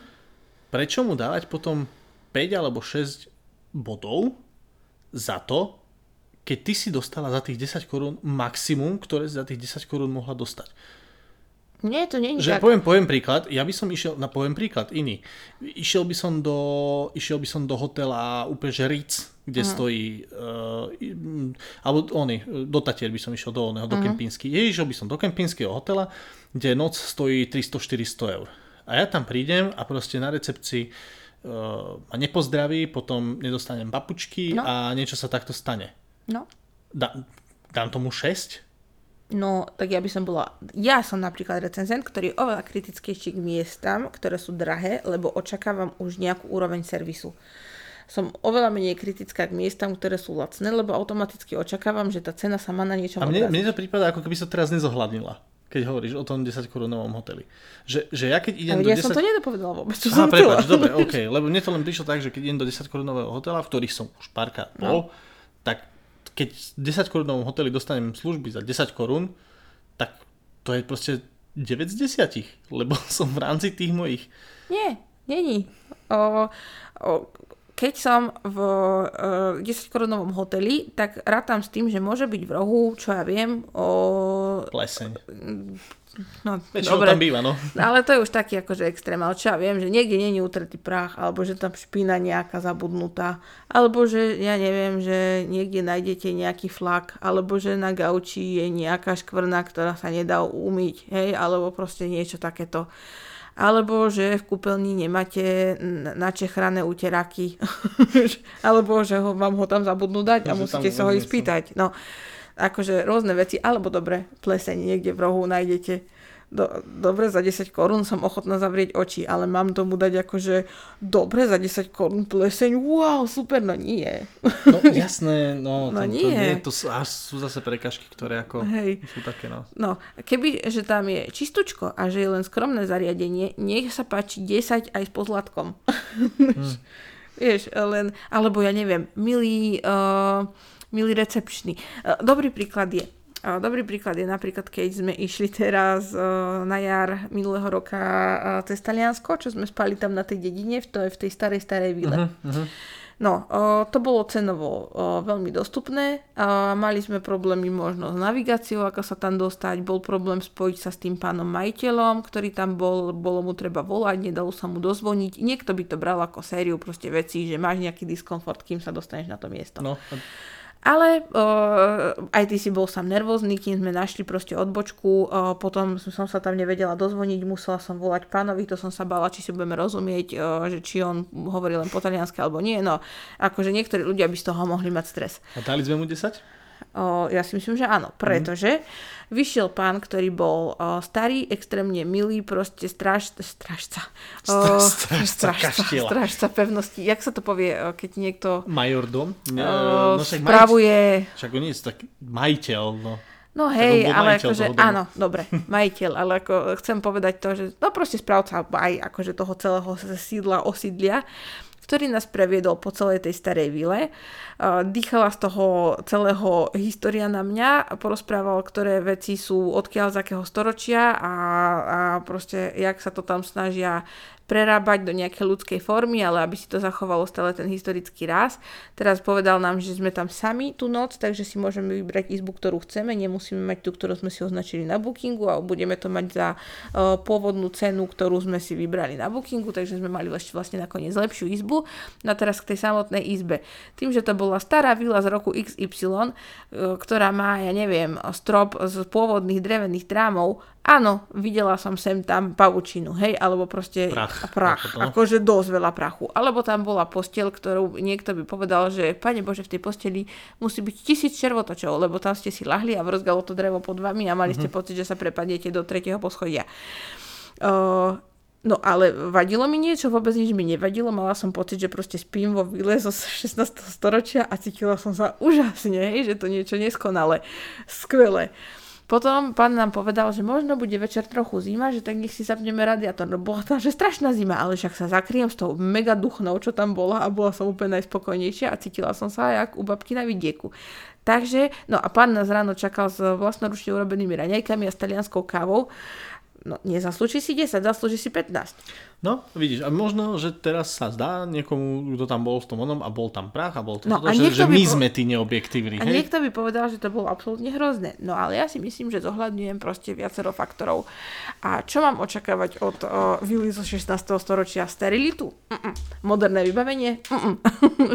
Prečo mu dávať potom 5 alebo 6 bodov za to, keď ty si dostala za tých 10 korún maximum, ktoré za tých 10 korún mohla dostať. Nie, to nie je tak. Poviem, poviem príklad, ja by som išiel, na poviem príklad iný. Išiel by som do, išiel by som do hotela úplne že Ritz, kde uh-huh. stojí, uh, alebo oni, do Tatier by som išiel do oného, do uh-huh. Kempínsky. Išiel by som do Kempínskeho hotela, kde noc stojí 300-400 eur. A ja tam prídem a proste na recepcii ma nepozdraví, potom nedostanem papučky no. a niečo sa takto stane. No. Da, dám tomu 6? No, tak ja by som bola... Ja som napríklad recenzent, ktorý je oveľa kritickejší k miestam, ktoré sú drahé, lebo očakávam už nejakú úroveň servisu. Som oveľa menej kritická k miestam, ktoré sú lacné, lebo automaticky očakávam, že tá cena sa má na niečo A mne, mne to prípada, ako keby sa teraz nezohľadnila keď hovoríš o tom 10 korunovom hoteli. Že, že ja keď idem Ale do ja 10... som to nedopovedala vôbec, čo Aha, som prepáč, dobre, OK, lebo mne to len prišlo tak, že keď idem do 10 korunového hotela, v ktorých som už párkrát no. bol, no. tak keď v 10 korunovom hoteli dostanem služby za 10 korún, tak to je proste 9 z 10, lebo som v rámci tých mojich. Nie, není. O, o, keď som v uh, eh, 10 korunovom hoteli, tak rátam s tým, že môže byť v rohu, čo ja viem, o... Pleseň. No, dobre. tam býva, no. Ale to je už taký akože extrém, ale čo ja viem, že niekde není utretý prach, alebo že tam špína nejaká zabudnutá, alebo že ja neviem, že niekde nájdete nejaký flak, alebo že na gauči je nejaká škvrna, ktorá sa nedá umyť, hej, alebo proste niečo takéto alebo že v kúpeľni nemáte načechrané úteraky, alebo že ho, vám ho tam zabudnú dať a musíte sa ho ísť spýtať. No, akože rôzne veci, alebo dobre, pleseň niekde v rohu nájdete do, dobre, za 10 korún som ochotná zavrieť oči, ale mám tomu dať akože dobre, za 10 korún pleseň, wow, super, no nie. No jasné, no, no to, nie. To, nie, to sú, až sú zase prekažky, ktoré ako Hej. sú také, no. No, keby, že tam je čistučko a že je len skromné zariadenie, nech sa páči 10 aj s pozlatkom. Hmm. Vieš, len, alebo ja neviem, milý, uh, milý recepčný. Uh, dobrý príklad je, Dobrý príklad je napríklad, keď sme išli teraz na jar minulého roka cez Taliansko, čo sme spali tam na tej dedine, v tej, v tej starej, starej vile. Uh-huh, uh-huh. No, to bolo cenovo veľmi dostupné. Mali sme problémy možno s navigáciou, ako sa tam dostať. Bol problém spojiť sa s tým pánom majiteľom, ktorý tam bol. Bolo mu treba volať, nedalo sa mu dozvoniť. Niekto by to bral ako sériu proste veci, že máš nejaký diskomfort, kým sa dostaneš na to miesto. No, ale uh, aj ty si bol sám nervózny, kým sme našli proste odbočku, uh, potom som sa tam nevedela dozvoniť, musela som volať pánovi, to som sa bala, či si budeme rozumieť, uh, že či on hovorí len po taliansky alebo nie, no akože niektorí ľudia by z toho mohli mať stres. A dali sme mu 10? O, ja si myslím, že áno, pretože mm. vyšiel pán, ktorý bol o, starý, extrémne milý, proste stráž, strážca. O, strážca, strážca, strážca pevnosti. Jak sa to povie, keď niekto... Majordom? O, no, spravuje... Však on je taký majiteľ, no. No hej, ale akože, áno, dobre, majiteľ, ale ako chcem povedať to, že no proste správca aj akože toho celého sídla, osídlia ktorý nás previedol po celej tej starej vile. Dýchala z toho celého história na mňa, porozprával, ktoré veci sú odkiaľ z akého storočia a, a proste jak sa to tam snažia prerábať do nejakej ľudskej formy, ale aby si to zachovalo stále ten historický ráz. Teraz povedal nám, že sme tam sami tú noc, takže si môžeme vybrať izbu, ktorú chceme, nemusíme mať tú, ktorú sme si označili na bookingu a budeme to mať za uh, pôvodnú cenu, ktorú sme si vybrali na bookingu, takže sme mali vlastne nakoniec lepšiu izbu. No a teraz k tej samotnej izbe. Tým, že to bola stará vila z roku XY, uh, ktorá má, ja neviem, strop z pôvodných drevených trámov, Áno, videla som sem tam pavučinu, hej, alebo proste Prach. prach akože dosť veľa prachu. Alebo tam bola posteľ, ktorú niekto by povedal, že pane Bože, v tej posteli musí byť tisíc červotočov, lebo tam ste si lahli a vrzgalo to drevo pod vami a mali ste Mhm. pocit, že sa prepadnete do tretieho poschodia. Uh, No ale vadilo mi niečo, vôbec nič mi nevadilo, mala som pocit, že proste spím vo vile zo 16. storočia a cítila som sa úžasne, že to niečo neskonale, skvelé. Potom pán nám povedal, že možno bude večer trochu zima, že tak nech si zapneme radiátor. No bola tam, že strašná zima, ale však sa zakriem s tou mega duchnou, čo tam bola a bola som úplne najspokojnejšia a cítila som sa jak u babky na vidieku. Takže, no a pán nás ráno čakal s vlastnoručne urobenými raňajkami a s talianskou kávou. No, nezaslúži si 10, zaslúži si 15. No, vidíš, a možno, že teraz sa zdá niekomu, kto tam bol v tom onom a bol tam prach a bol to, No, toto, a že, že my po- sme tí neobjektívni, A hej? niekto by povedal, že to bolo absolútne hrozné. No ale ja si myslím, že zohľadňujem proste viacero faktorov. A čo mám očakávať od uh, vily zo 16. storočia? Sterilitu? Mm-mm. Moderné vybavenie? Mm-mm.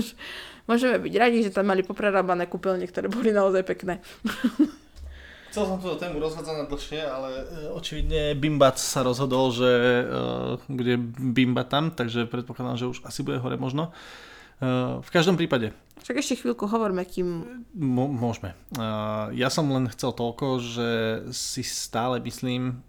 Môžeme byť radi, že tam mali poprerábané kúpeľne, ktoré boli naozaj pekné. Chcel som túto tému rozvádzať na dlhšie, ale e, očividne Bimbac sa rozhodol, že e, bude Bimba tam, takže predpokladám, že už asi bude hore možno. E, v každom prípade, Však ešte chvíľku hovorme, kým... Mo- môžeme. Uh, ja som len chcel toľko, že si stále myslím,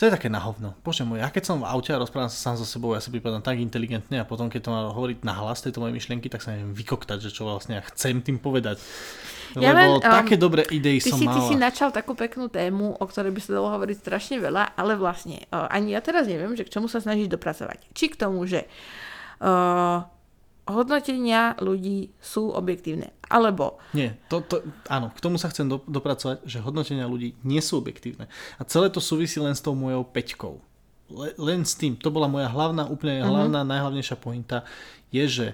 to je také na hovno. Bože môj, ja keď som v aute a rozprávam sa sám so sebou, ja sa pripadám tak inteligentne a potom keď to mám hovoriť na hlas tejto mojej myšlienky, tak sa neviem vykoktať, že čo vlastne ja chcem tým povedať. Ja Lebo len, um, také dobré idei Ty som si, mala. ty si načal takú peknú tému, o ktorej by sa dalo hovoriť strašne veľa, ale vlastne uh, ani ja teraz neviem, že k čomu sa snažíš dopracovať. Či k tomu, že uh, hodnotenia ľudí sú objektívne. Alebo Nie, to, to, áno, k tomu sa chcem do, dopracovať, že hodnotenia ľudí nie sú objektívne. A celé to súvisí len s tou mojou peťkou. Le, len s tým. To bola moja hlavná, úplne uh-huh. hlavná, najhlavnejšia pointa, je, že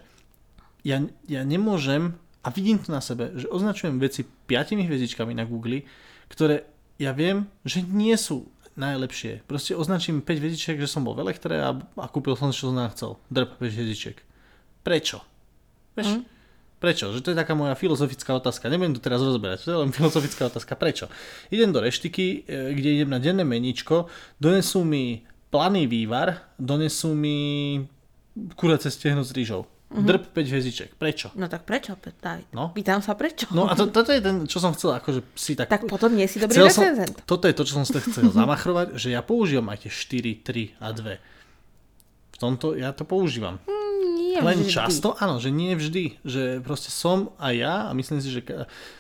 ja, ja nemôžem, a vidím to na sebe, že označujem veci piatimi hviezdičkami na Google, ktoré ja viem, že nie sú najlepšie. Proste označím 5 hviezdičiek, že som bol v elektre a, a kúpil som čo som chcel. Drp 5 hviezdičiek. Prečo? Vieš? Mm. Prečo? Že to je taká moja filozofická otázka. Nebudem to teraz rozberať. To je len filozofická otázka. Prečo? Idem do reštiky, e, kde idem na denné meníčko, donesú mi planý vývar, donesú mi kurace stehno s rýžou. Mm-hmm. Drp 5 hviezdiček. Prečo? No tak prečo, David? No. Pýtam sa prečo. No a to, toto je ten, čo som chcel akože si tak... Tak potom nie si dobrý som, recenzent. toto je to, čo som sa chcel zamachrovať, že ja používam aj tie 4, 3 a 2. V tomto ja to používam. Nie Len vždy. často, áno, že nie vždy. Že proste som aj ja a myslím si, že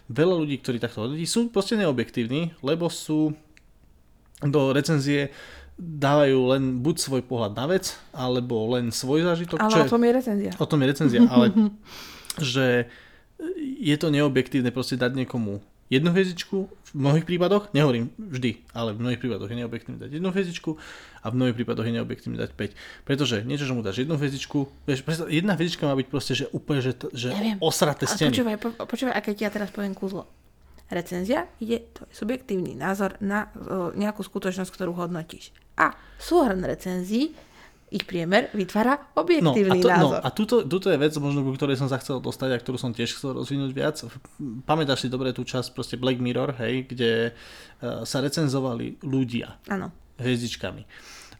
veľa ľudí, ktorí takto hodnotí, sú proste neobjektívni, lebo sú do recenzie dávajú len buď svoj pohľad na vec, alebo len svoj zážitok. Ale čo o tom je recenzia. O tom je recenzia, ale že je to neobjektívne proste dať niekomu jednu hviezdičku, v mnohých prípadoch, nehovorím vždy, ale v mnohých prípadoch je neobjektívne dať jednu hviezdičku a v mnohých prípadoch je neobjektívne dať 5. Pretože niečo, že mu dáš jednu hviezdičku, vieš, jedna hviezdička má byť proste, že úplne, že, že Neviem. osraté steny. počúvaj, po, počúvaj, a keď ja teraz poviem kúzlo. Recenzia ide, to je subjektívny názor na o, nejakú skutočnosť, ktorú hodnotíš. A súhrn recenzií, ich priemer vytvára No a, objektívny to, no názor. a tuto, tuto je vec, možno ku ktorej som sa chcel dostať a ktorú som tiež chcel rozvinúť viac. Pamätáš si dobre tú časť proste Black Mirror, hej, kde uh, sa recenzovali ľudia. Áno. hviezdičkami.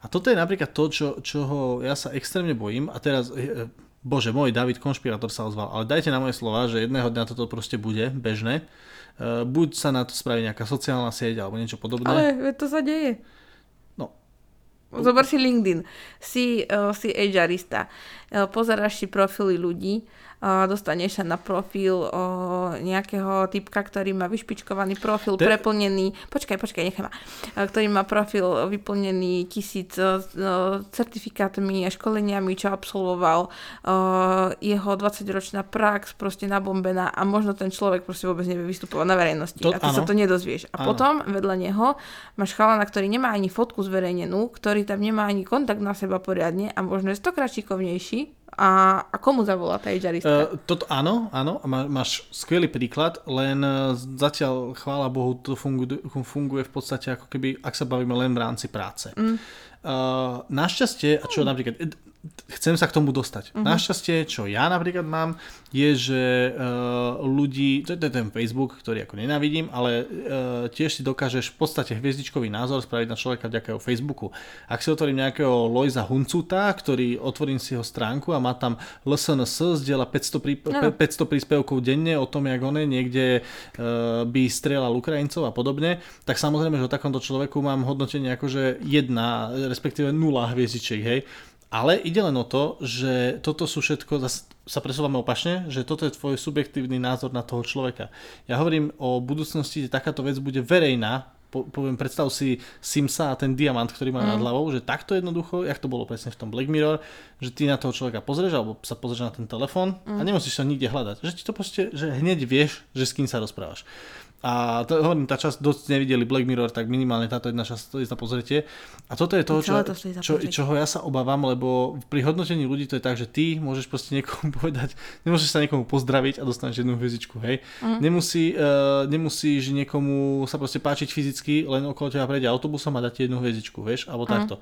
A toto je napríklad to, čo, čoho ja sa extrémne bojím a teraz, eh, bože môj, David Konšpirátor sa ozval, ale dajte na moje slova, že jedného dňa toto proste bude bežné. Eh, Buď sa na to spraví nejaká sociálna sieť alebo niečo podobné. Ale to sa deje. Zober si LinkedIn, si, uh, si HRista, uh, pozeráš si profily ľudí, dostaneš sa na profil uh, nejakého typka, ktorý má vyšpičkovaný profil, To je- preplnený, počkaj, počkaj, nechaj ma, ktorý má profil vyplnený tisíc certifikátmi a školeniami, čo absolvoval, jeho 20-ročná prax proste nabombená a možno ten človek proste vôbec nevie vystupovať na verejnosti To- a ty sa áno. to nedozvieš. A Áno. potom vedľa neho máš chalana, ktorý nemá ani fotku zverejnenú, ktorý tam nemá ani kontakt na seba poriadne a možno je stokrát šikovnejší a, a komu zavolá tá HRistka? Uh, toto áno, áno, má, máš skvelý príklad, len uh, zatiaľ, chvála Bohu, to funguje, funguje v podstate ako keby, ak sa bavíme len v rámci práce. Mm. Uh, našťastie, a čo napríklad, eh, chcem sa k tomu dostať. Uh-huh. Našťastie, čo ja napríklad mám, je, že uh, ľudí, to je ten Facebook, ktorý ako nenávidím, ale uh, tiež si dokážeš v podstate hviezdičkový názor spraviť na človeka vďaka Facebooku. Ak si otvorím nejakého Lojza Huncuta, ktorý otvorím si jeho stránku a má tam LSNS, zdieľa 500, prí, no. 500 príspevkov denne o tom, jak on je niekde uh, by strieľal Ukrajincov a podobne, tak samozrejme, že o takomto človeku mám hodnotenie akože jedna, respektíve nula hviezdičiek, hej. Ale ide len o to, že toto sú všetko, sa presúvame opačne, že toto je tvoj subjektívny názor na toho človeka. Ja hovorím o budúcnosti, kde takáto vec bude verejná, po, poviem, predstav si Simsa a ten diamant, ktorý má mm. nad hlavou, že takto jednoducho, jak to bolo presne v tom Black Mirror, že ty na toho človeka pozrieš alebo sa pozrieš na ten telefón mm. a nemusíš sa nikde hľadať. Že ti to proste, že hneď vieš, že s kým sa rozprávaš. A to, hovorím, tá časť, dosť nevideli Black Mirror, tak minimálne táto jedna časť stojí za pozretie. A toto je toho, čo, to čo, čoho ja sa obávam, lebo pri hodnotení ľudí to je tak, že ty môžeš proste niekomu povedať, nemôžeš sa niekomu pozdraviť a dostaneš jednu hviezdičku, hej. Mm. Nemusí, uh, nemusíš niekomu sa proste páčiť fyzicky, len okolo teba prejde autobusom a dať jednu hviezdičku, vieš, alebo mm. takto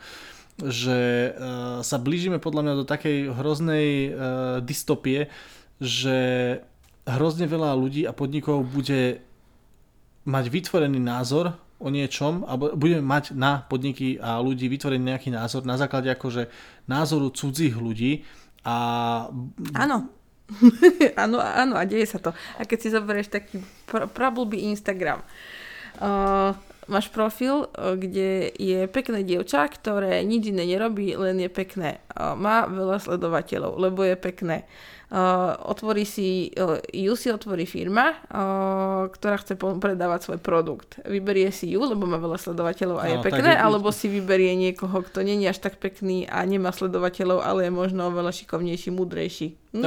že uh, sa blížime podľa mňa do takej hroznej uh, dystopie, že hrozne veľa ľudí a podnikov bude mať vytvorený názor o niečom, alebo budeme mať na podniky a ľudí vytvorený nejaký názor na základe akože názoru cudzích ľudí a... Áno. áno, áno, a deje sa to. A keď si zoberieš taký pr- prablbý Instagram, uh, máš profil, uh, kde je pekné dievča, ktoré nič iné nerobí, len je pekné. Uh, má veľa sledovateľov, lebo je pekné. Uh, otvorí si, uh, ju si otvorí firma, uh, ktorá chce predávať svoj produkt. Vyberie si ju, lebo má veľa sledovateľov a no, je pekné, je... alebo si vyberie niekoho, kto není až tak pekný a nemá sledovateľov, ale je možno oveľa šikovnejší, múdrejší. Hm? Uh,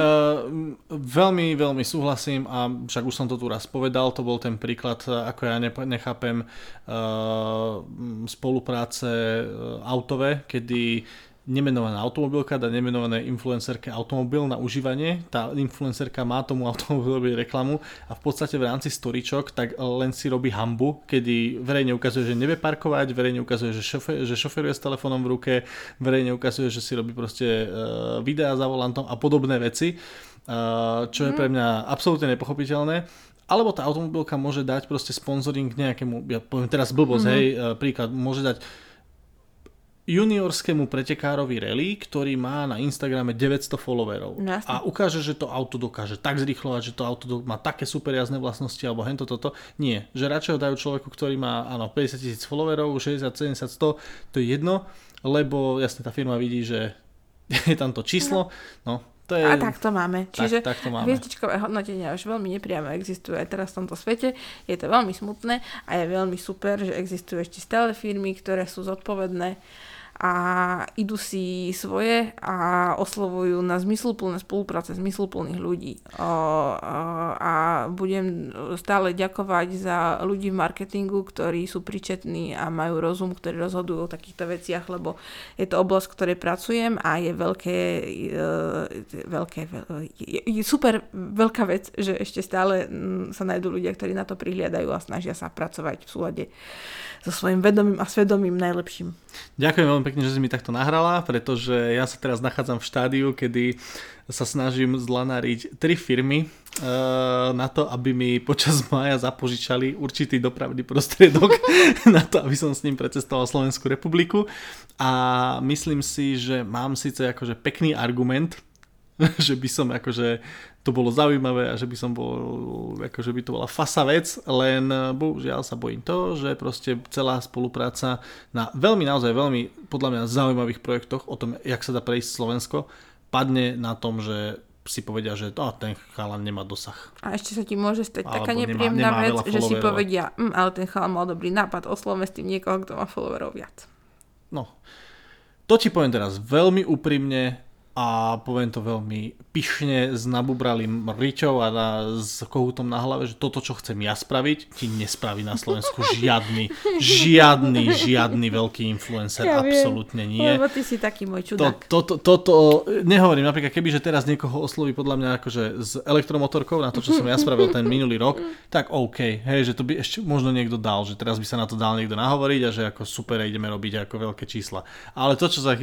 veľmi, veľmi súhlasím a však už som to tu raz povedal, to bol ten príklad, ako ja nechápem uh, spolupráce autove, kedy nemenovaná automobilka dá nemenované influencerke automobil na užívanie. Tá influencerka má tomu automobilovi reklamu a v podstate v rámci storičok tak len si robí hambu, kedy verejne ukazuje, že nevie parkovať, verejne ukazuje, že, šofer, že šoferuje s telefónom v ruke, verejne ukazuje, že si robí proste uh, videá za volantom a podobné veci, uh, čo je pre mňa absolútne nepochopiteľné. Alebo tá automobilka môže dať proste sponsoring nejakému, ja poviem teraz blbosť, mm-hmm. hej, uh, príklad, môže dať juniorskému pretekárovi rally, ktorý má na Instagrame 900 followerov. No, a ukáže, že to auto dokáže tak zrýchlovať, že to auto má také super jazdné vlastnosti alebo hento toto. Nie, že radšej ho dajú človeku, ktorý má áno, 50 tisíc followerov, 60, 70, 100, to je jedno, lebo jasne tá firma vidí, že je tam to číslo, no, to je... A tak to máme. Čiže tak, tak to máme. hviezdičkové hodnotenia už veľmi nepriamo existujú aj teraz v tomto svete. Je to veľmi smutné a je veľmi super, že existujú ešte stále firmy, ktoré sú zodpovedné a idú si svoje a oslovujú na zmysluplné spolupráce zmysluplných ľudí. A budem stále ďakovať za ľudí v marketingu, ktorí sú pričetní a majú rozum, ktorí rozhodujú o takýchto veciach, lebo je to oblasť, v ktorej pracujem a je veľké, e, veľké je super veľká vec, že ešte stále sa nájdú ľudia, ktorí na to prihliadajú a snažia sa pracovať v súlade so svojím vedomím a svedomím najlepším. Ďakujem veľmi pekne, že si mi takto nahrala, pretože ja sa teraz nachádzam v štádiu, kedy sa snažím zlanáriť tri firmy uh, na to, aby mi počas mája zapožičali určitý dopravný prostriedok na to, aby som s ním precestoval Slovenskú republiku. A myslím si, že mám síce akože pekný argument, že by som akože to bolo zaujímavé a že by som bol, akože by to bola fasa vec, len eh, bohužiaľ sa bojím to, že proste celá spolupráca na veľmi naozaj veľmi podľa mňa zaujímavých projektoch o tom, jak sa dá prejsť Slovensko, padne na tom, že si povedia, že oh, ten chalan nemá dosah. A ešte sa ti môže stať Alebo taká nepríjemná vec, že si povedia, mm, ale ten chalan mal dobrý nápad, oslovme s tým niekoho, kto má followerov viac. No, to ti poviem teraz veľmi úprimne, a poviem to veľmi pyšne s nabubralým ričou a na, s kohútom na hlave, že toto, čo chcem ja spraviť, ti nespraví na Slovensku žiadny, žiadny, žiadny veľký influencer, ja absolútne nie. Lebo ty si taký môj čudák. To, to, to, to, nehovorím, napríklad keby, že teraz niekoho osloví podľa mňa akože s elektromotorkou na to, čo som ja spravil ten minulý rok, tak OK, hej, že to by ešte možno niekto dal, že teraz by sa na to dal niekto nahovoriť a že ako super ideme robiť ako veľké čísla. Ale to, čo sa,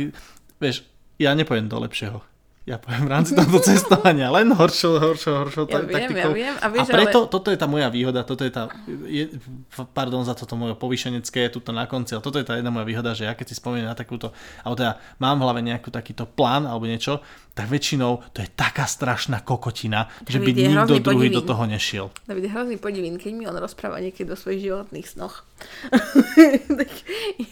vieš, ja nepojem do lepšieho. Ja poviem v rámci tohto cestovania len horšou, horšou, horšou Ja viem, taktikou. ja viem. A A vieš, preto ale... toto je tá moja výhoda, toto je tá, je, pardon za toto moje povýšenecké tuto na konci, ale toto je tá jedna moja výhoda, že ja keď si spomeniem na takúto, alebo teda mám v hlave nejakú takýto plán alebo niečo, tak väčšinou to je taká strašná kokotina, že by David nikto druhý do podivín. toho nešiel. David je hrozný podivín, keď mi on rozpráva niekedy o svojich životných snoch. tak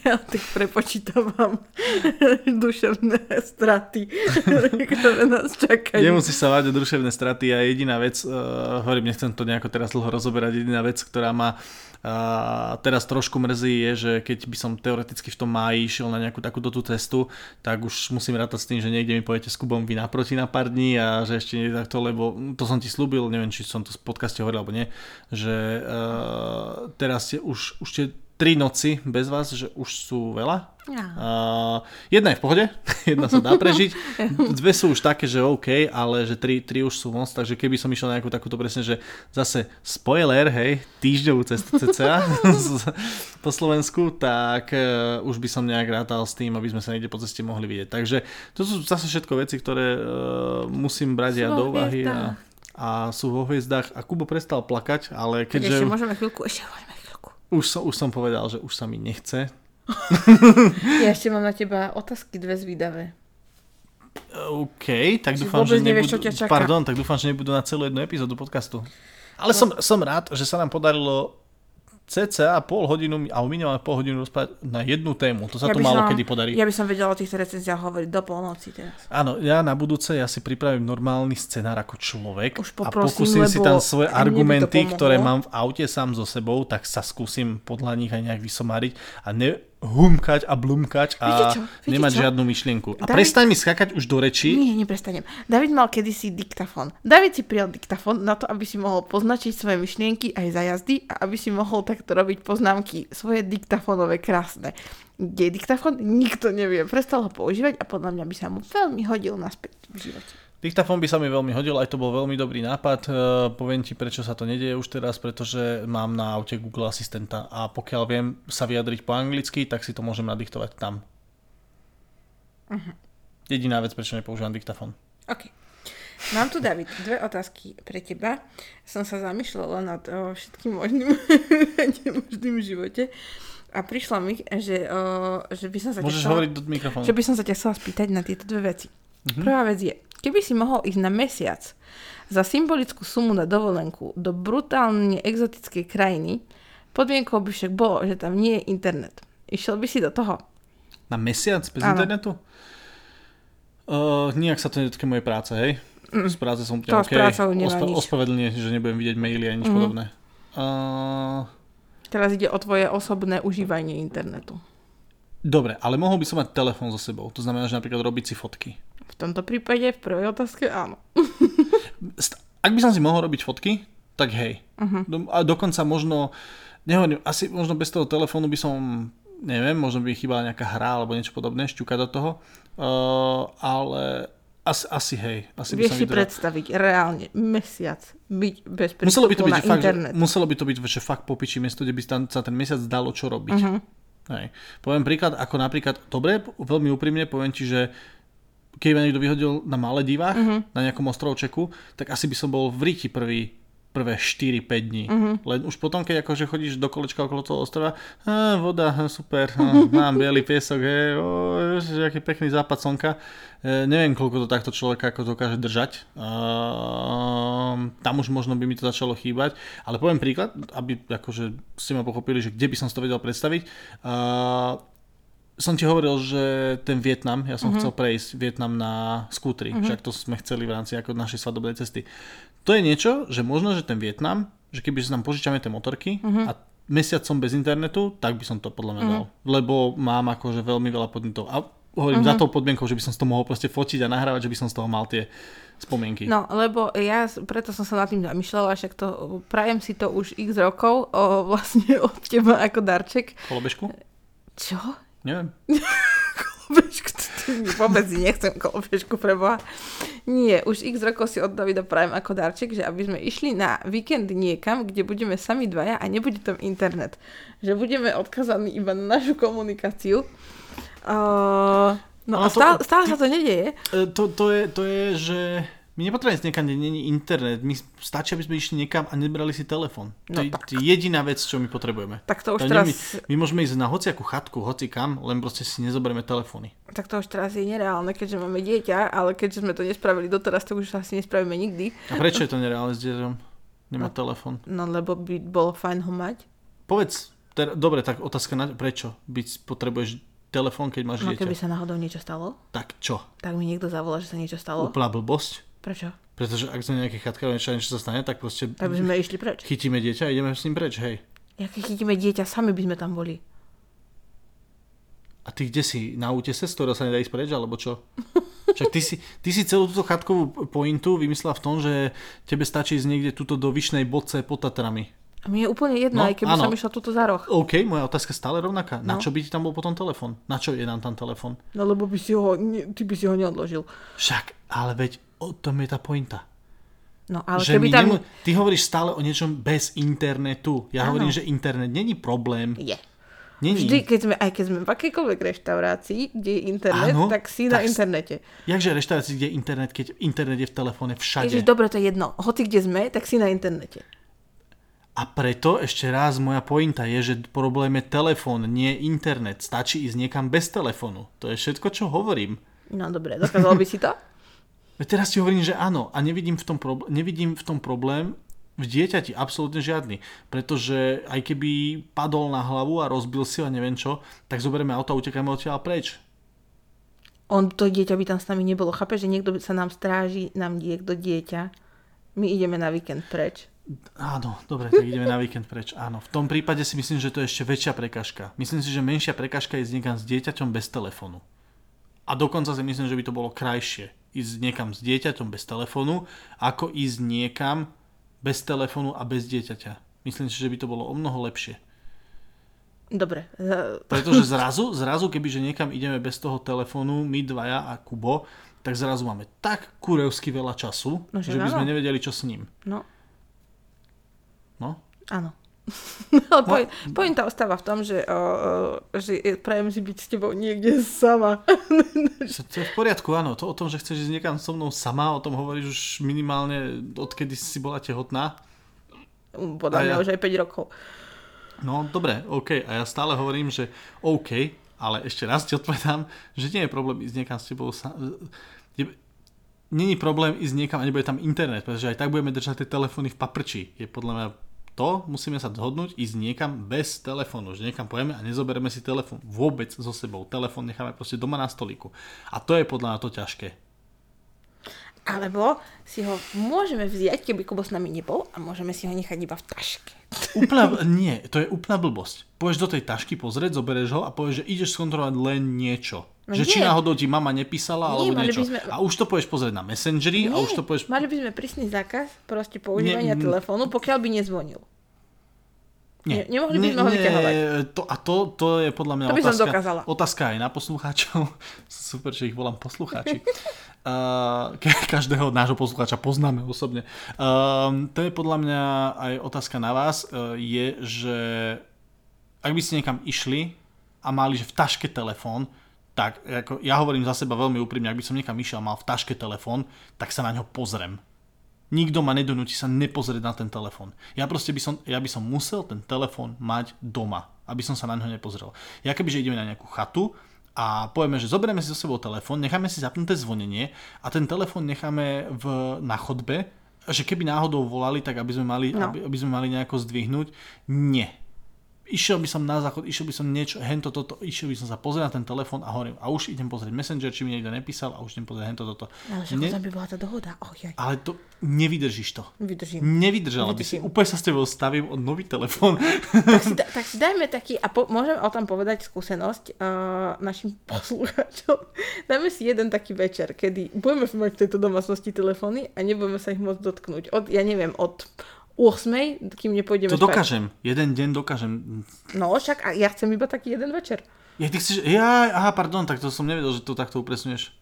ja tak prepočítavam duševné straty, ktoré nás čakajú. Nemusíš sa váť o duševné straty a jediná vec, uh, hovorím, nechcem to nejako teraz dlho rozoberať, jediná vec, ktorá ma uh, teraz trošku mrzí je, že keď by som teoreticky v tom máji išiel na nejakú takúto tú cestu, tak už musím rátať s tým, že niekde mi pojete s Kubom vy naproti na pár dní a že ešte nie takto, lebo to som ti slúbil, neviem, či som to v podcaste hovoril alebo nie, že uh, teraz ste už, už ste tri noci bez vás, že už sú veľa. Uh, jedna je v pohode, jedna sa dá prežiť, dve sú už také, že OK, ale že tri, tri už sú moc, takže keby som išiel na nejakú takúto presne, že zase spoiler, hej, týždňovú cestu cca po Slovensku, tak uh, už by som nejak rátal s tým, aby sme sa niekde po ceste mohli vidieť. Takže to sú zase všetko veci, ktoré uh, musím brať ja do úvahy a, a sú vo hviezdách a Kubo prestal plakať, ale keďže ešte môžeme chvíľku, ešte môžeme chvíľku. už, som, už som povedal, že už sa mi nechce, Ja ešte mám na teba otázky dve zvídavé. OK, tak dúfam, že nevieš, nebudú, čo ťa čaká. pardon, tak dúfam, že nebudú na celú jednu epizódu podcastu. Ale som, som rád, že sa nám podarilo cca pol hodinu, alebo minimálne pol hodinu rozprávať na jednu tému. To sa tu by málo som- kedy podarí. Ja by som vedela o týchto recenziách hovoriť do polnoci teraz. Áno, ja na budúce ja si pripravím normálny scenár ako človek Už a poprosím, pokúsim si tam svoje argumenty, ktoré mám v aute sám so sebou, tak sa skúsim podľa nich aj nejak vysomáriť a nehumkať a blumkať a Viete čo? Viete nemať čo? žiadnu myšlienku. A David- prestaň mi skakať už do rečí. Nie, neprestanem. David mal kedysi diktafón. David si prijal diktafón na to, aby si mohol poznačiť svoje myšlienky aj za jazdy a aby si mohol takto robiť poznámky svoje diktafónové krásne. Kde je diktafón? Nikto nevie. Prestal ho používať a podľa mňa by sa mu veľmi hodil naspäť v živote. Diktafón by sa mi veľmi hodil, aj to bol veľmi dobrý nápad. E, poviem ti, prečo sa to nedieje už teraz, pretože mám na aute Google Asistenta a pokiaľ viem sa vyjadriť po anglicky, tak si to môžem nadiktovať tam. Jediná vec, prečo nepoužívam diktafón. OK. Mám tu, David, dve otázky pre teba. Som sa zamýšľala nad o, všetkým možným nemožným živote a prišla mi, že, o, že by som sa ťa Môžeš chcela- hovoriť do mikrofónu. že by som sa ťa chcela spýtať na tieto dve veci. Mm-hmm. Prvá vec je, keby si mohol ísť na mesiac za symbolickú sumu na dovolenku do brutálne exotickej krajiny, podmienkou by však bolo, že tam nie je internet. Išiel by si do toho? Na mesiac bez Áno. internetu? Uh, nijak sa to netýka mojej práce, hej? Z práce som úplne OK. nič. ospravedlnie, že nebudem vidieť maily a nič Mhm. podobné. Uh, Teraz ide o tvoje osobné užívanie internetu. dobre, ale mohol by som mať telefón so sebou. To znamená, že napríklad robiť si fotky. V tomto prípade, v prvej otázke, áno. Ak by som si mohol robiť fotky, tak hej. Do, a dokonca možno, nehovorím, asi možno bez toho telefónu by som, neviem, možno by chýbala nejaká hra alebo niečo podobné, šťukať do toho, uh, ale asi, asi hej. Asi by Vieš som si predstaviť reálne mesiac byť bez prístupu Muselo by to byť, na že fakt, že, internet. muselo by to byť že fakt popiči miesto, kde by tam sa ten mesiac dalo čo robiť. Mhm. Hej. Poviem príklad, ako napríklad, dobre, veľmi úprimne poviem ti, že keď ma niekto vyhodil na Maledivách, Mhm. na nejakom ostrovčeku, tak asi by som bol v Ríti prvý prvé 4-5 dní. Mhm. Len už potom, keď akože chodíš do kolečka okolo toho ostrova, voda, á, super, á, mám biely piesok, hej, ježiš, aký pekný západ slnka. E, neviem, koľko to takto človeka ako dokáže držať. Ehm, tam už možno by mi to začalo chýbať. Ale poviem príklad, aby akože ste ma pochopili, že kde by som si to vedel predstaviť. Ehm, som ti hovoril, že ten Vietnam, ja som Mhm. chcel prejsť Vietnam na skútri, však to sme chceli v rámci ako našej svadobnej cesty. To je niečo, že možno, že ten Vietnam, že keby sa nám požičame tie motorky Mhm. a mesiac som bez internetu, tak by som to podľa mňa dal. Lebo mám akože veľmi veľa podnetov. A hovorím Mhm. za tou podmienkou, že by som toho mohol proste fotiť a nahrávať, že by som z toho mal tie spomienky. No, lebo ja, preto som sa nad tým zamýšľala, však to, prajem si to už x rokov, o, vlastne od teba ako darček. Kolobežku? Čo? Neviem. To vôbec nechcem kolobežku preboha. Nie, už x rokov si od Davida prajem ako darček, že aby sme išli na víkend niekam, kde budeme sami dvaja a nebude tam internet. Že budeme odkazaní iba na našu komunikáciu. Uh, No a to- stále, stále sa to nedieje. E, To, to, je, to je, že my nepotrebujeme ísť niekam, kde není internet. My stačí, aby sme išli niekam a nebrali si telefón. No to, je, tak. to je jediná vec, čo my potrebujeme. Tak to už To teraz, my, my môžeme ísť na hociakú chatku, hoci kam, len proste si nezoberieme telefóny. tak to už teraz je nereálne, keďže máme dieťa, ale keďže sme to nespravili doteraz, to už asi nespravíme nikdy. A prečo je to nereálne s dieťom? Nemá telefón. No lebo by bolo fajn ho mať. Povedz, ter, dobre, tak otázka na prečo? Byť potrebuješ telefón, keď máš No dieťa. keby sa náhodou niečo stalo, Tak čo? tak mi niekto zavolá, že sa niečo stalo. Úplná blbosť? Prečo? Pretože ak sme nejaké chatka, niečo, niečo sa stane, tak proste Tak by sme išli preč. chytíme dieťa a ideme s ním preč, hej. Jak chytíme dieťa, sami by sme tam boli. A ty kde si? Na útese, z ktorého sa nedá ísť preč, alebo čo? Však ty si, ty si celú túto chatkovú pointu vymyslela v tom, že tebe stačí ísť niekde tuto do Vyšnej Bodce pod Tatrami. A mi je úplne jedno, No, aj keby áno. som išla tuto za roh. OK, moja otázka je stále rovnaká. Na No. čo by ti tam bol potom telefon? Na čo je nám tam telefon? No lebo by si ho, ty by si ho neodložil. Však, ale veď o tom je tá pointa. No ale že keby tam... nemu- Ty hovoríš stále o niečom bez internetu. Ja Áno. hovorím, že internet není problém. Je. Není. Vždy, keď sme, aj keď sme v akejkoľvek reštaurácii, kde je internet, Áno, tak si na tak s- internete. Jakže reštaurácii, kde je internet, keď internet je v telefóne všade? Ježiš, dobre, to je jedno. Hoci kde sme, tak si na internete. A preto ešte raz moja pointa je, že problém je telefón, nie internet. Stačí ísť niekam bez telefónu. To je všetko, čo hovorím. No dobre, dokázal by si to? Veď teraz ti hovorím, že áno a nevidím v tom, probl- nevidím v tom problém v dieťati absolútne žiadny. Pretože aj keby padol na hlavu a rozbil si a neviem čo, tak zoberieme auto a utekáme odtiaľ preč. On, to dieťa by tam s nami nebolo. Chápe, že niekto sa nám stráži, nám niekto dieťa. My ideme na víkend preč. Áno, dobre, tak ideme na víkend preč. Áno, v tom prípade si myslím, že to je ešte väčšia prekažka. Myslím si, že menšia prekažka je ísť niekam s dieťaťom bez telefónu. A dokonca si myslím, že by to bolo krajšie ísť niekam s dieťaťom bez telefónu, ako ísť niekam bez telefónu a bez dieťaťa. Myslím si, že by to bolo o mnoho lepšie. Dobre. za- Pretože zrazu, zrazu kebyže niekam ideme bez toho telefónu, my dvaja a Kubo, tak zrazu máme tak kurevsky veľa času, No, že že by sme nevedeli, čo s ním. No, No? áno. Point, pointa ostáva v tom, že, o, že je- prajem si byť s tebou niekde sama. To je v poriadku, áno. To o tom, že chceš ísť niekam so mnou sama, o tom hovoríš už minimálne odkedy si bola tehotná. Podľa mňa ja- už aj 5 rokov. No dobre, OK. A ja stále hovorím, že OK, ale ešte raz ti odpovedám, že nie je problém ísť niekam s tebou sa... Není problém ísť niekam a nebude tam internet, pretože aj tak budeme držať tie telefóny v paprči. Je podľa mňa to, musíme sa dohodnúť, ísť niekam bez telefónu, že niekam pojeme a nezoberieme si telefón vôbec so sebou. Telefón necháme proste doma na stoliku. A to je podľa mňa to ťažké. Alebo si ho môžeme vziať, keby Kubo s nami nebol a môžeme si ho nechať iba v taške. Úplná, nie, to je úplná blbosť. Pôjdeš do tej tašky pozrieť, zoberieš ho a povieš, že ideš skontrolovať len niečo. No že či nie. náhodou ti mama nepísala Nie, alebo niečo. sme- A už to pôjdeš pozrieť na Messengeri a už to pôjdeš... Mali by sme prísny zákaz proste používania Nie, mm. telefónu, pokiaľ by nezvonil. Nie, ne- nemohli by sme ho vyťahovať. To, a to, to je podľa mňa To by som otázka, dokázala. otázka aj na poslucháčov. Super, že ich volám poslucháči. Uh, každého nášho poslucháča poznáme osobne. Um, to je podľa mňa aj otázka na vás, uh, je, že ak by ste niekam išli a mali, že v taške telefón, tak ako, ja hovorím za seba veľmi úprimne, ak by som niekam išiel a mal v taške telefón, tak sa na ňo pozriem. Nikto ma nedonúti sa nepozrieť na ten telefón. Ja proste by som, ja by som musel ten telefón mať doma, aby som sa na ňo nepozrel. Ja kebyže ideme na nejakú chatu a povieme, že zoberieme si so sebou telefón, necháme si zapnuté zvonenie a ten telefón necháme v, na chodbe, že keby náhodou volali, tak aby sme mali, No. aby, aby sme mali nejako zdvihnúť. Nie. Išiel by som na záchod, išiel by som niečo, hento toto, išiel by som sa pozrieť na ten telefón a hovorím, a už idem pozrieť Messenger, či mi niekto nepísal a už idem pozrieť hento toto. Ale však Ne- by bola tá dohoda. Oh, jaj. ale to nevydržíš to. Vydržím. Nevydržala by si. Vydržím. Úplne sa s tebou stavím od nový telefón. tak, si, da, tak si dajme taký, a po, môžem o tom povedať skúsenosť uh, našim poslucháčom. Dajme si jeden taký večer, kedy budeme mať v tejto domácnosti telefóny a nebudeme sa ich môcť dotknúť. Od, ja neviem, od 8, kým nepôjdeme To spať. dokážem. Jeden deň dokážem. No však a ja chcem iba taký jeden večer. Ja, ty chceš, ja, aha, pardon, tak to som nevedel, že to takto upresňuješ.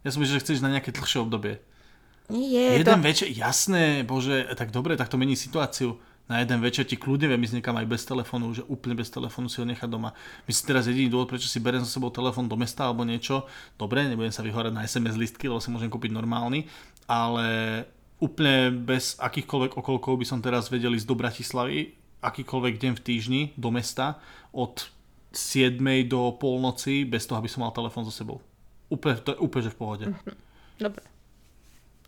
Ja som myslel, že chceš na nejaké dlhšie obdobie. Nie, Jeden to... večer, jasné, bože, tak dobre, tak to mení situáciu. na jeden večer ti kľudne viem ísť niekam aj bez telefónu, že úplne bez telefónu si ho nechať doma. Myslím teraz jediný dôvod, prečo si beriem so sebou telefón do mesta alebo niečo, dobre, nebudem sa vyhorať na SMS listky, lebo si môžem kúpiť normálny, ale úplne bez akýchkoľvek okolkov by som teraz vedel ísť do Bratislavy, akýkoľvek deň v týždni do mesta od 7. do polnoci bez toho, aby som mal telefón so sebou. Úplne, to je úplne že v pohode. Dobre.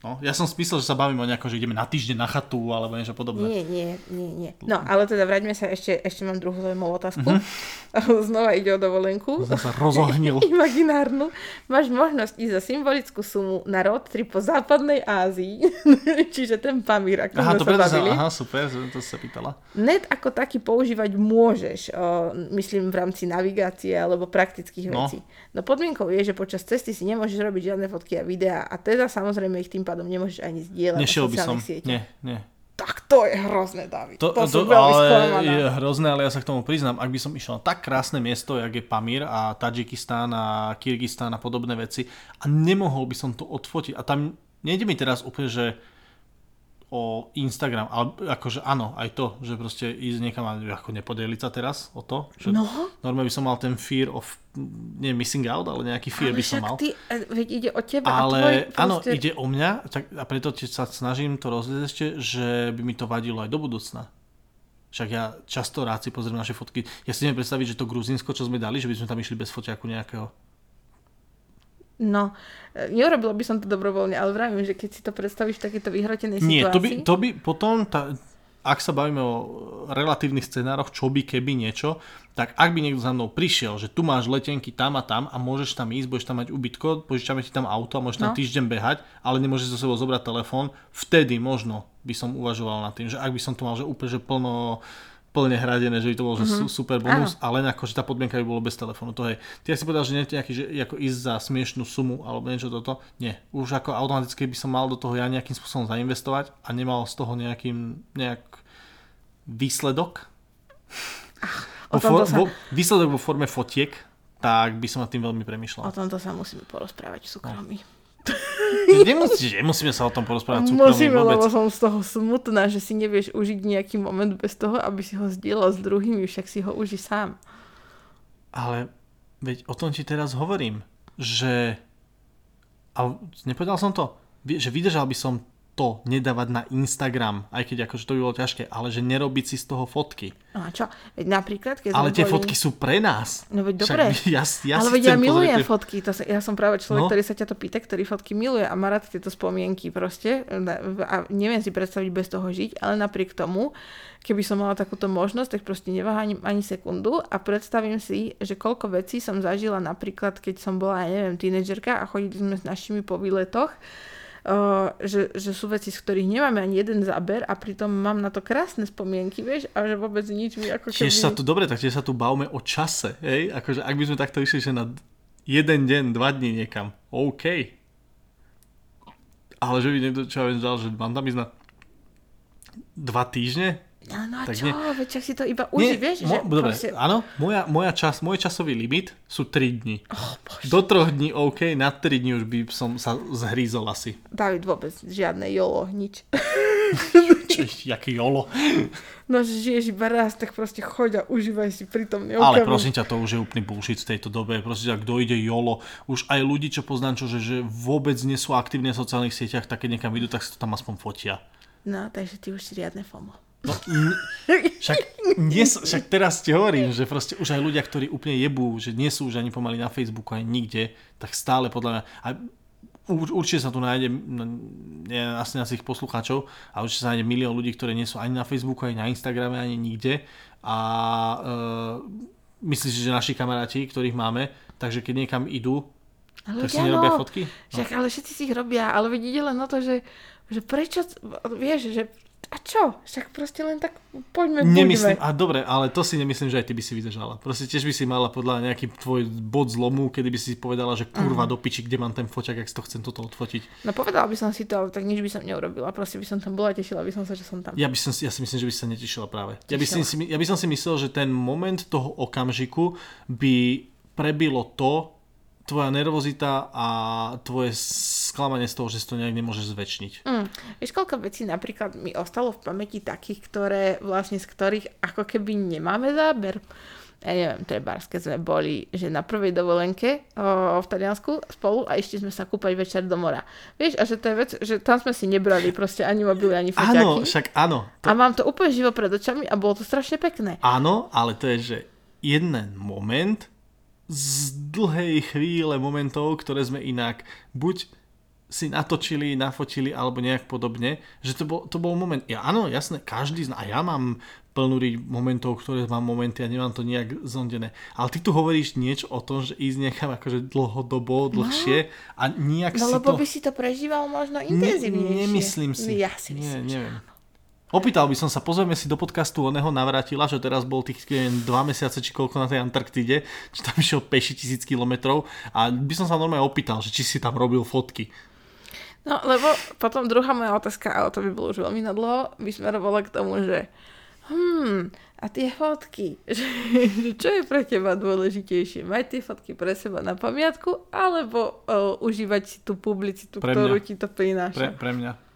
No, ja som myslel, že sa bavíme o nejako, že ideme na týždeň na chatu alebo niečo podobné. Nie, nie, nie, nie. No, ale teda vráťme sa ešte, ešte mám druhú zaujímavú otázku. Mm-hmm. Znova ide o dovolenku. Som sa rozohnil. Imaginárnu. Máš možnosť ísť za symbolickú sumu na road trip po západnej Ázii. Čiže ten Pamír, ako Aha, to sa preto sa, bavili. aha, super, to sa pýtala. Net ako taký používať môžeš, o, myslím v rámci navigácie alebo praktických No. vecí. No podmienkou je, že počas cesty si nemôžeš robiť žiadne fotky a videá a teda samozrejme ich tým pádom nemôžeš ani zdieľať Nešiel by som. sieťach. Nie, nie. Tak to je hrozné, David. To, To, to, som ale sklamaná. je hrozné, ale ja sa k tomu priznám. Ak by som išiel na tak krásne miesto, jak je Pamír a Tadžikistán a Kyrgyzstán a podobné veci a nemohol by som to odfotiť. A tam nejde mi teraz úplne, že o Instagram, ale akože áno, aj to, že proste ísť niekam a ako nepodeliť sa teraz o to. Že No. Normálne by som mal ten fear of, nie missing out, ale nejaký fear Ale by som mal. ty, e, veď ide o teba a tvoj Ale áno, proste... ide o mňa tak, a preto sa snažím to rozliezť ešte, že by mi to vadilo aj do budúcna. Však ja často rád si pozriem naše fotky. Ja si neviem predstaviť, že to Gruzinsko, čo sme dali, že by sme tam išli bez foťaku nejakého. No, e, neurobila by som to dobrovoľne, ale vravím, že keď si to predstavíš v takéto vyhrotenej Nie, situácii... to by, to by potom, tá, ak sa bavíme o relatívnych scenároch, čo by keby niečo, tak ak by niekto za mnou prišiel, že tu máš letenky tam a tam a môžeš tam ísť, budeš tam mať ubytko, požičame ti tam auto a môžeš tam No. týždeň behať, ale nemôžeš so sebou zobrať telefón, vtedy možno by som uvažoval nad tým, že ak by som tu mal že úplne že plno plne hradené, že by to bol Mhm. mm-hmm. super bonus, ale len ako, že tá podmienka by bolo bez telefónu. To je. Ty si povedal, že nie nejaký, že ako ísť za smiešnú sumu alebo niečo toto. Nie. Už ako automaticky by som mal do toho ja nejakým spôsobom zainvestovať a nemal z toho nejakým nejak výsledok. o Vo for, tomto sa- vo, výsledok vo forme fotiek, tak by som nad tým veľmi O premyšľal. tomto sa musíme porozprávať v súkromí. Nemusíš, nemusíme sa o tom porozprávať súkromne Musíme, vôbec. lebo som z toho smutná, že si nevieš užiť nejaký moment bez toho, aby si ho zdieľal s druhými, však si ho uži sám. Ale veď o tom ti teraz hovorím, že... A nepovedal som to? Že vydržal by som to nedávať na Instagram, aj keď akože to by bolo ťažké, ale že nerobiť si z toho fotky. No a čo? Veď napríklad, keď Ale tie boli... fotky sú pre nás. No veď Však dobre. Ja, ja ale veď ja milujem tie- fotky, to sa, ja som práve človek, No. ktorý sa ťa to pýta, ktorý fotky miluje a má rád tieto spomienky proste a neviem si predstaviť bez toho žiť, ale napriek tomu, keby som mala takúto možnosť, tak proste neváham ani sekundu a predstavím si, že koľko vecí som zažila napríklad, keď som bola, ja neviem, tínedžerka a chodili sme s našimi po výletoch, že, že sú veci, z ktorých nemáme ani jeden záber a pritom mám na to krásne spomienky, vieš, a že vôbec nič mi ako keby... Tiež sa tu, dobre, tak tiež sa tu bavme o čase, hej? Akože ak by sme takto išli, že na jeden deň, dva dní niekam, OK. Ale že by niekto čo ja viem, dal, že mám tam ísť na dva týždne? No, no a Tak čo, nie. veď si to iba uži, vieš, mo, že dobre, proste... áno, moja, moja čas, môj časový limit sú 3 dní. Oh, bože. Do troch dní OK, na 3 dní už by som sa zhrízol asi. David vôbec žiadne jolo, nič. Čiže, jaký jolo. No, že žiješ iba raz, tak proste choď a užívaj si pritom Ale prosím ťa, to už je úplný bullshit v tejto dobe. Prosím ťa, kto ide jolo, už aj ľudí, čo poznám, čo, že, že vôbec nie sú aktívne v sociálnych sieťach, tak keď niekam idú, tak si to tam aspoň fotia. No, takže ty už si riadne FOMO. No, n- však, nie, však teraz ti hovorím, že proste už aj ľudia, ktorí úplne jebú, že nie sú už ani pomaly na Facebooku, ani nikde, tak stále podľa mňa, a ur- určite sa tu nájde, no, nie, asi nás ich poslucháčov, a určite sa nájde milión ľudí, ktorí nie sú ani na Facebooku, ani na Instagrame, ani nikde. A uh, myslíš, že naši kamaráti, ktorých máme, takže keď niekam idú, Ale tak si nerobia áno, fotky? Však, ale všetci si ich robia, ale veď ide len o to, že, že prečo, vieš, že a čo? Však proste len tak poďme, Nemyslím, buďme. a dobre, ale to si nemyslím, že aj ty by si vydržala. Proste tiež by si mala podľa nejaký tvoj bod zlomu, kedy by si povedala, že kurva do piči, kde mám ten foťak, ak to chcem toto odfotiť. No povedala by som si to, ale tak nič by som neurobila. Proste by som tam bola, tešila by som sa, že som tam. Ja, by som, ja si myslím, že by sa netešila práve. Ja by, som Tešila. si, ja by som si myslel, že ten moment toho okamžiku by prebilo to, tvoja nervozita a tvoje sklamanie z toho, že si to nejak nemôžeš zväčšniť. Mm. Vieš, koľko vecí napríklad mi ostalo v pamäti takých, ktoré vlastne z ktorých ako keby nemáme záber ja neviem, trebárs, keď sme boli, že na prvej dovolenke o, v Taliansku spolu a išli sme sa kúpať večer do mora. Vieš, a že to je vec, že tam sme si nebrali proste ani mobily, ani foťaky. Áno, však áno. To... A mám to úplne živo pred očami a bolo to strašne pekné. Áno, ale to je, že jeden moment z dlhej chvíle momentov, ktoré sme inak buď si natočili, nafotili alebo nejak podobne, že to bol, to bol moment, ja áno, jasné, každý zná, a ja mám plnú momentov, ktoré mám momenty a nemám to nejak zondené. Ale ty tu hovoríš niečo o tom, že ísť nechám akože dlhodobo, no. dlhšie no, a nejak no, si lebo to... by si to prežíval možno intenzívnejšie. Ne, nemyslím si. Ja si myslím, Nie, neviem. Opýtal by som sa, pozrieme si do podcastu oného navrátila, že teraz bol tých neviem, dva mesiace či koľko na tej Antarktide, či tam išiel peši tisíc kilometrov a by som sa normálne opýtal, že či si tam robil fotky. No, lebo potom druhá moja otázka, ale to by bolo už veľmi nadlho, vysmerovala k tomu, že hmm, a tie fotky, že, čo je pre teba dôležitejšie? Mať tie fotky pre seba na pamiatku, alebo o, užívať si tú publicitu, pre ktorú mňa. ti to prináša? Pre, pre mňa.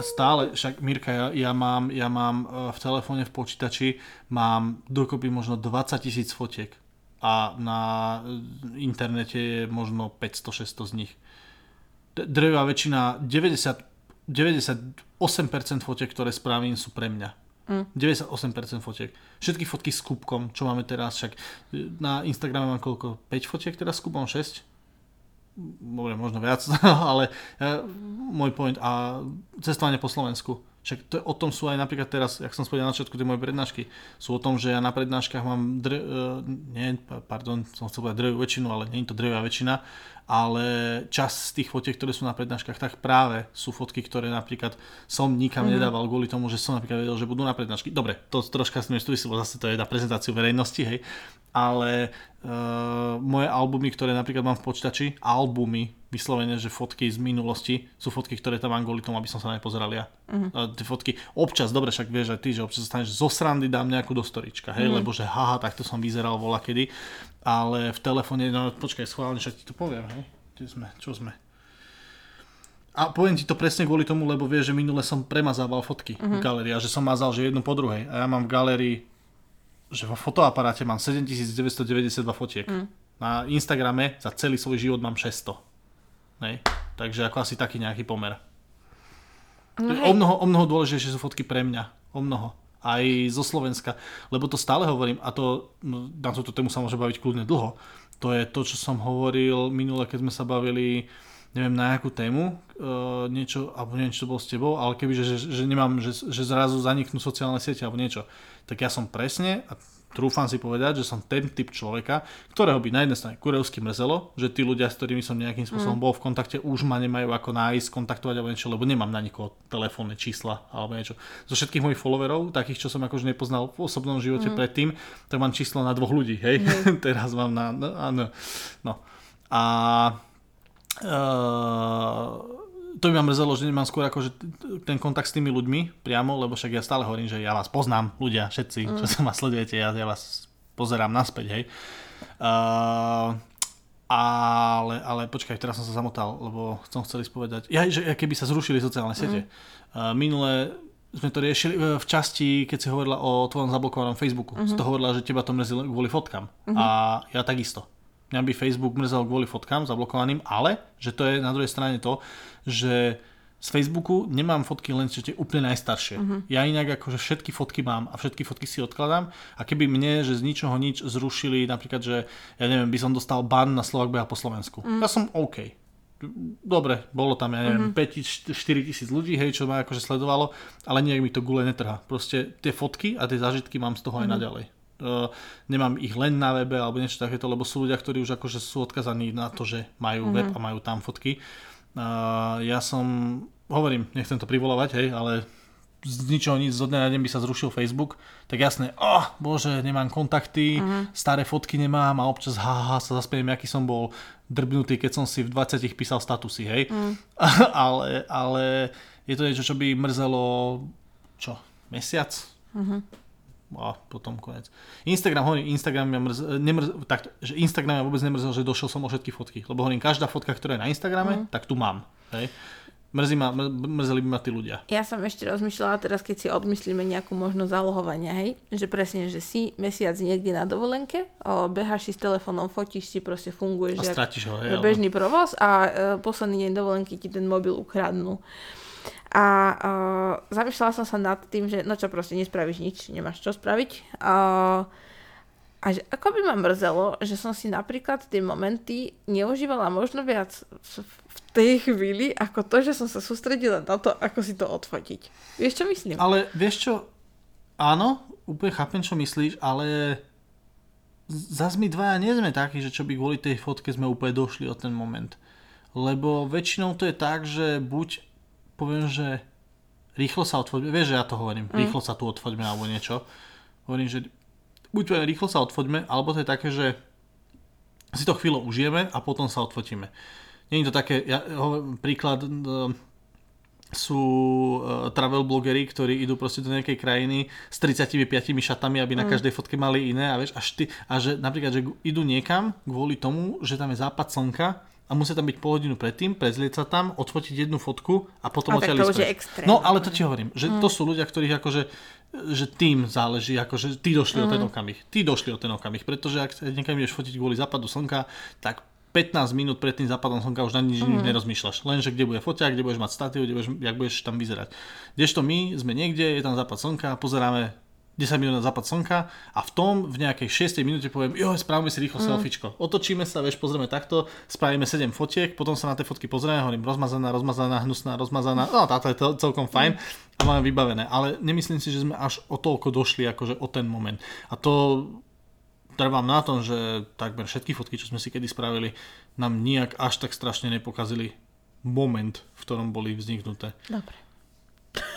Stále, však Mirka, ja, ja mám, ja mám e, v telefóne, v počítači, mám dokopy možno 20 tisíc fotiek a na internete je možno 500-600 z nich drvá väčšina, 90, 98% fotiek, ktoré spravím, sú pre mňa. Mm. 98% fotiek. Všetky fotky s kúbkom, čo máme teraz, však na Instagrame mám koľko? 5 fotiek teraz s kúbom? 6? Dobre, možno viac, ale e, môj point. A cestovanie po Slovensku. Však to, o tom sú aj napríklad teraz, jak som spovedal na začiatku, tie moje prednášky, sú o tom, že ja na prednáškach mám, dr, uh, nie, pardon, som chcel povedať drevú väčšinu, ale nie je to drevá väčšina, ale čas z tých fotiek, ktoré sú na prednáškach, tak práve sú fotky, ktoré napríklad som nikam mm-hmm. nedával kvôli tomu, že som napríklad vedel, že budú na prednášky. Dobre, to troška s tým súvisí, zase to je na prezentáciu verejnosti, hej, ale uh, moje albumy, ktoré napríklad mám v počítači, albumy, vyslovene, že fotky z minulosti sú fotky, ktoré tam mám kvôli tomu, aby som sa nepozeral ja. Uh-huh. tie fotky, občas, dobre, však vieš aj ty, že občas staneš zo srandy dám nejakú do storička, hej, uh-huh. lebo že haha, takto som vyzeral vola kedy, ale v telefóne, no počkaj, schválne, však ti to poviem, hej, kde sme, čo sme. A poviem ti to presne kvôli tomu, lebo vieš, že minule som premazával fotky uh-huh. v galérii a že som mazal, že jednu po druhej. A ja mám v galérii, že vo fotoaparáte mám 7992 fotiek. Uh-huh. Na Instagrame za celý svoj život mám 600. Hej. Takže ako asi taký nejaký pomer. No o, mnoho, o mnoho dôležitejšie sú fotky pre mňa. O mnoho. Aj zo Slovenska. Lebo to stále hovorím, a to no, na túto tému sa môže baviť kľudne dlho. To je to, čo som hovoril minule, keď sme sa bavili neviem na akú tému, uh, niečo, alebo neviem, čo to bol s tebou, ale keby, že, že, že nemám, že, že zrazu zaniknú sociálne siete alebo niečo, tak ja som presne, a trúfam si povedať, že som ten typ človeka, ktorého by na jednej strane kurevsky mrzelo, že tí ľudia, s ktorými som nejakým spôsobom mm. bol v kontakte, už ma nemajú ako nájsť, kontaktovať alebo niečo, lebo nemám na nikoho telefónne čísla alebo niečo. Zo všetkých mojich followerov, takých, čo som akože nepoznal v osobnom živote mm. predtým, tak mám číslo na dvoch ľudí, hej. Mm. Teraz mám na, no. No. A uh, to by ma mrzelo, že nemám skôr akože ten kontakt s tými ľuďmi priamo, lebo však ja stále hovorím, že ja vás poznám, ľudia, všetci, mm. čo sa ma sledujete, ja, ja vás pozerám naspäť, hej. Uh, ale, ale počkaj, teraz som sa zamotal, lebo som chcel povedať, ja, že keby sa zrušili sociálne siete. Mm. Uh, minule sme to riešili e, v časti, keď si hovorila o tvojom zablokovanom Facebooku. Mm-hmm. Si to hovorila, že teba to mrzí kvôli fotkám. Mm-hmm. A ja takisto mňa by Facebook mrzel kvôli fotkám zablokovaným, ale že to je na druhej strane to, že z Facebooku nemám fotky len čo úplne najstaršie. Uh-huh. Ja inak akože všetky fotky mám a všetky fotky si odkladám a keby mne, že z ničoho nič zrušili napríklad, že ja neviem, by som dostal ban na Slovak beha po Slovensku. Uh-huh. Ja som OK. Dobre, bolo tam, ja neviem, uh-huh. 5-4 tisíc ľudí, hej, čo ma akože sledovalo, ale nejak mi to gule netrhá. Proste tie fotky a tie zážitky mám z toho uh-huh. aj naďalej. Uh, nemám ich len na webe alebo niečo takéto, lebo sú ľudia, ktorí už akože sú odkazaní na to, že majú uh-huh. web a majú tam fotky. Uh, ja som, hovorím, nechcem to privolovať, hej, ale z ničoho nič, zo dňa na deň by sa zrušil Facebook, tak jasné, oh, bože, nemám kontakty, uh-huh. staré fotky nemám a občas haha, sa zaspiem, aký som bol drbnutý, keď som si v 20 písal statusy, hej. Uh-huh. ale, ale je to niečo, čo by mrzelo, čo, mesiac? Uh-huh. A potom konec. Instagram, hovorím, Instagram mňa mrz, nemrz, tak, že Instagram mňa vôbec nemrzel, že došiel som o všetky fotky, lebo hovorím, každá fotka, ktorá je na Instagrame, mm. tak tu mám. Hej. Mrzí ma, mrzeli by ma tí ľudia. Ja som ešte rozmýšľala teraz, keď si odmyslíme nejakú možnosť zálohovania, hej, že presne, že si mesiac niekde na dovolenke, o, beháš si s telefónom, fotíš si, proste funguješ. A stratíš ho, hej, bežný provoz a e, posledný deň dovolenky ti ten mobil ukradnú. A uh, zamýšľala som sa nad tým, že no čo proste nespravíš nič, nemáš čo spraviť. Uh, a že ako by ma mrzelo, že som si napríklad tie momenty neužívala možno viac v tej chvíli, ako to, že som sa sústredila na to, ako si to odfotiť. Vieš, čo myslím? Ale vieš čo, áno, úplne chápem, čo myslíš, ale zase my dvaja nie sme takí, že čo by kvôli tej fotke sme úplne došli o ten moment. Lebo väčšinou to je tak, že buď poviem, že rýchlo sa odfoďme, vieš, že ja to hovorím, mm. rýchlo sa tu odfoďme alebo niečo. Hovorím, že buď poviem, rýchlo sa odfoďme, alebo to je také, že si to chvíľu užijeme a potom sa odfotíme. Není to také, ja hovorím, príklad, uh, sú uh, travel blogery, ktorí idú proste do nejakej krajiny s 35 šatami, aby na mm. každej fotke mali iné a vieš, až ty, a že napríklad, že idú niekam kvôli tomu, že tam je západ slnka a musia tam byť pol hodinu predtým, prezlieť sa tam, odfotiť jednu fotku a potom odtiaľ ísť. No ale to ti hovorím, že mm. to sú ľudia, ktorých akože že tým záleží, akože ty došli mm. o ten mhm. okamih. Ty došli o ten okamih, pretože ak niekam ideš fotiť kvôli západu slnka, tak 15 minút pred tým západom slnka už na nič mm. nerozmýšľaš. Lenže kde bude foťák, kde budeš mať statív, kde budeš, jak budeš tam vyzerať. Kdežto my sme niekde, je tam západ slnka, pozeráme 10 minút na západ slnka a v tom v nejakej 6 minúte poviem, jo, spravíme si rýchlo mm. selfiečko. Otočíme sa, vieš, pozrieme takto, spravíme 7 fotiek, potom sa na tie fotky pozrieme, hovorím rozmazaná, rozmazaná, hnusná, rozmazaná, no táto je to celkom fajn a máme vybavené. Ale nemyslím si, že sme až o toľko došli, akože o ten moment. A to trvám na tom, že takmer všetky fotky, čo sme si kedy spravili, nám nijak až tak strašne nepokazili moment, v ktorom boli vzniknuté. Dobre.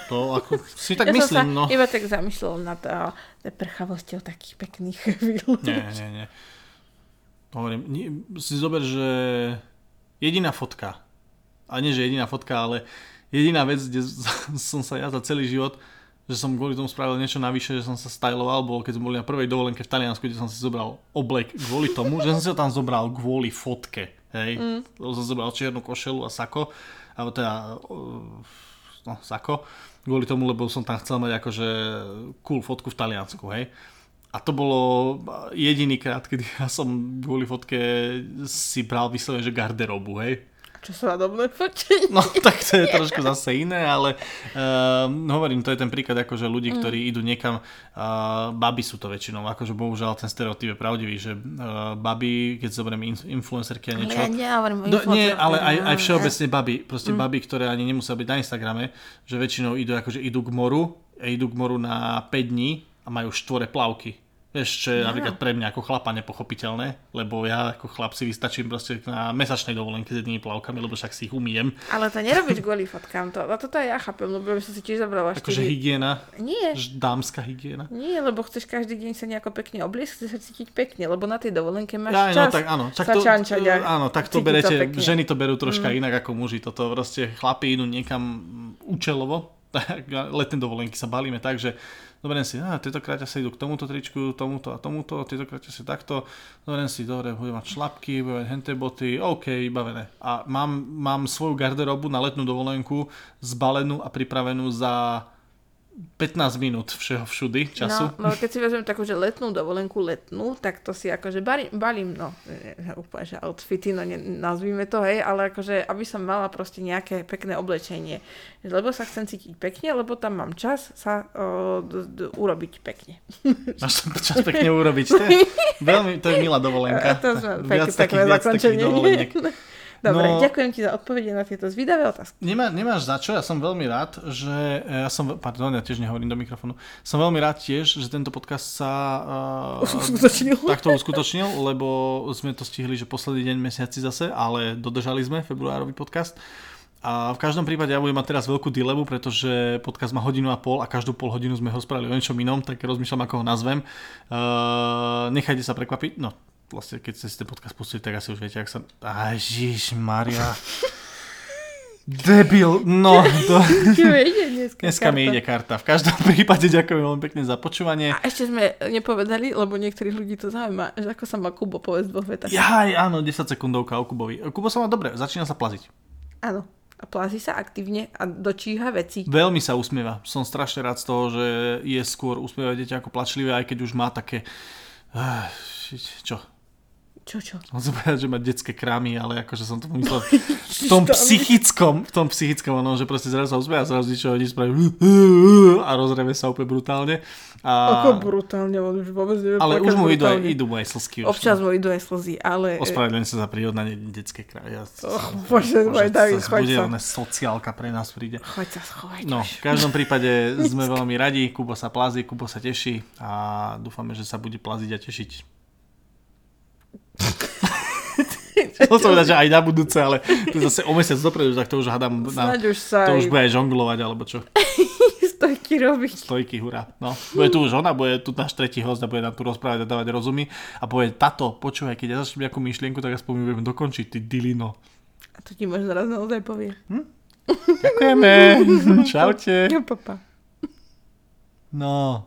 To ako si tak ja myslím, no. iba tak zamýšľal nad uh, prchavosťou takých pekných chvíľ. Nie, nie, nie. Hovorím, nie, si zober, že jediná fotka, a nie, že jediná fotka, ale jediná vec, kde som sa ja za celý život, že som kvôli tomu spravil niečo navyše, že som sa styloval, bolo keď sme boli na prvej dovolenke v Taliansku, kde som si zobral oblek kvôli tomu, že som si ho tam zobral kvôli fotke. Hej, mm. som zobral čiernu košelu a sako, alebo teda no, sako, kvôli tomu, lebo som tam chcel mať akože cool fotku v Taliansku, hej. A to bolo jediný krát, kedy ja som kvôli fotke si bral vyslovene, že garderobu, hej. Čo sa svadobné fotenie. No tak to je trošku zase iné, ale uh, hovorím, to je ten príklad akože ľudí, mm. ktorí idú niekam, uh, baby sú to väčšinou, akože bohužiaľ ten stereotyp je pravdivý, že uh, baby, keď zoberiem in, influencerky a niečo. Ale ja nehovorím o do, Nie, ale aj, aj všeobecne baby, proste mm. baby, ktoré ani nemusia byť na Instagrame, že väčšinou idú akože idú k moru, idú k moru na 5 dní a majú štvore plavky Je no. napríklad pre mňa ako chlapa nepochopiteľné, lebo ja ako chlap si vystačím proste na mesačnej dovolenke s jednými plavkami, lebo však si ich umiem. Ale to nerobíš kvôli fotkám, to, a toto aj ja chápem, lebo by som si tiež zabrala Akože hygiena? Nie. Dámska hygiena? Nie, lebo chceš každý deň sa nejako pekne obliecť, chceš sa cítiť pekne, lebo na tej dovolenke máš ja, no, čas no, tak, áno, tak to, čančať áno, tak to berete, ženy to berú troška mm. inak ako muži, toto proste chlapi idú niekam účelovo, tak letné dovolenky sa balíme tak, že Dobre si, a tieto sa idú k tomuto tričku, tomuto a tomuto, tieto si takto, dobre si, dobre, budem mať šlapky, budem mať henté boty, OK, vybavené. A mám, mám svoju garderobu na letnú dovolenku zbalenú a pripravenú za 15 minút všeho všudy času. No, keď si vezmem takú, že letnú dovolenku letnú, tak to si akože balím, balím no, úplne, že outfity, no ne, nazvíme to, hej, ale akože, aby som mala proste nejaké pekné oblečenie. Lebo sa chcem cítiť pekne, lebo tam mám čas sa o, d, d, urobiť pekne. Máš tam čas pekne urobiť, to je, veľmi, to je milá dovolenka. To sme viac pek, takých, viac takých dovoleniek. Dobre, no, ďakujem ti za odpovede na tieto zvídavé otázky. Nemá, nemáš za čo, ja som veľmi rád, že ja som, pardon, ja tiež nehovorím do mikrofónu, som veľmi rád tiež, že tento podcast sa uh, uskutočnil. takto uskutočnil, lebo sme to stihli, že posledný deň mesiaci zase, ale dodržali sme februárový podcast. A v každom prípade ja budem mať teraz veľkú dilemu, pretože podcast má hodinu a pol a každú pol hodinu sme ho spravili o niečom inom, tak rozmýšľam, ako ho nazvem. Uh, nechajte sa prekvapiť, no vlastne keď ste si ten podcast pustili, tak asi už viete, ak sa... Ježiš Maria. Debil, no, to... ide dneska, Dneska mi ide karta. V každom prípade ďakujem veľmi pekne za počúvanie. A ešte sme nepovedali, lebo niektorých ľudí to zaujíma, že ako sa má Kubo povedz dvoch vetách. Jaj, áno, 10 sekundovka o Kubovi. Kubo sa má dobre, začína sa plaziť. Áno. A plázi sa aktívne a dočíha veci. Veľmi sa usmieva. Som strašne rád z toho, že je skôr usmievať dieťa ako plačlivé, aj keď už má také... Čo? Čo, čo? On sa povedať, že má detské krámy, ale akože som to pomyslel v tom psychickom, v tom psychickom, ono, že proste zrazu sa usmie a zrazu niečo nič spraví a rozreve sa úplne brutálne. A... Ako brutálne, on už vôbec nevie Ale už mu idú aj, idú mu aj slzky. Občas mu idú aj slzy, ale... Ospravedlňujem sa za prírodné detské krámy. Ja, Oh, bože, môj David, choď bude sa. ona sociálka pre nás príde. Choď sa schovať No, v každom prípade sme veľmi radi, Kubo sa plazí, Kubo sa teší a dúfame, že sa bude plaziť a tešiť. Chcel som povedať, že aj na budúce, ale to zase o mesiac dopredu, tak to už hádam, na, už sa to už bude aj žonglovať, alebo čo. stojky robiť. Stojky, hurá. No, bude tu už ona, bude tu náš tretí host a bude nám tu rozprávať a dávať rozumy a povie, tato, počúvaj, keď ja začnem nejakú myšlienku, tak aspoň budem dokončiť, ty dilino. A to ti možno raz naozaj povie. Ďakujeme. Čaute. Jo, papa. No.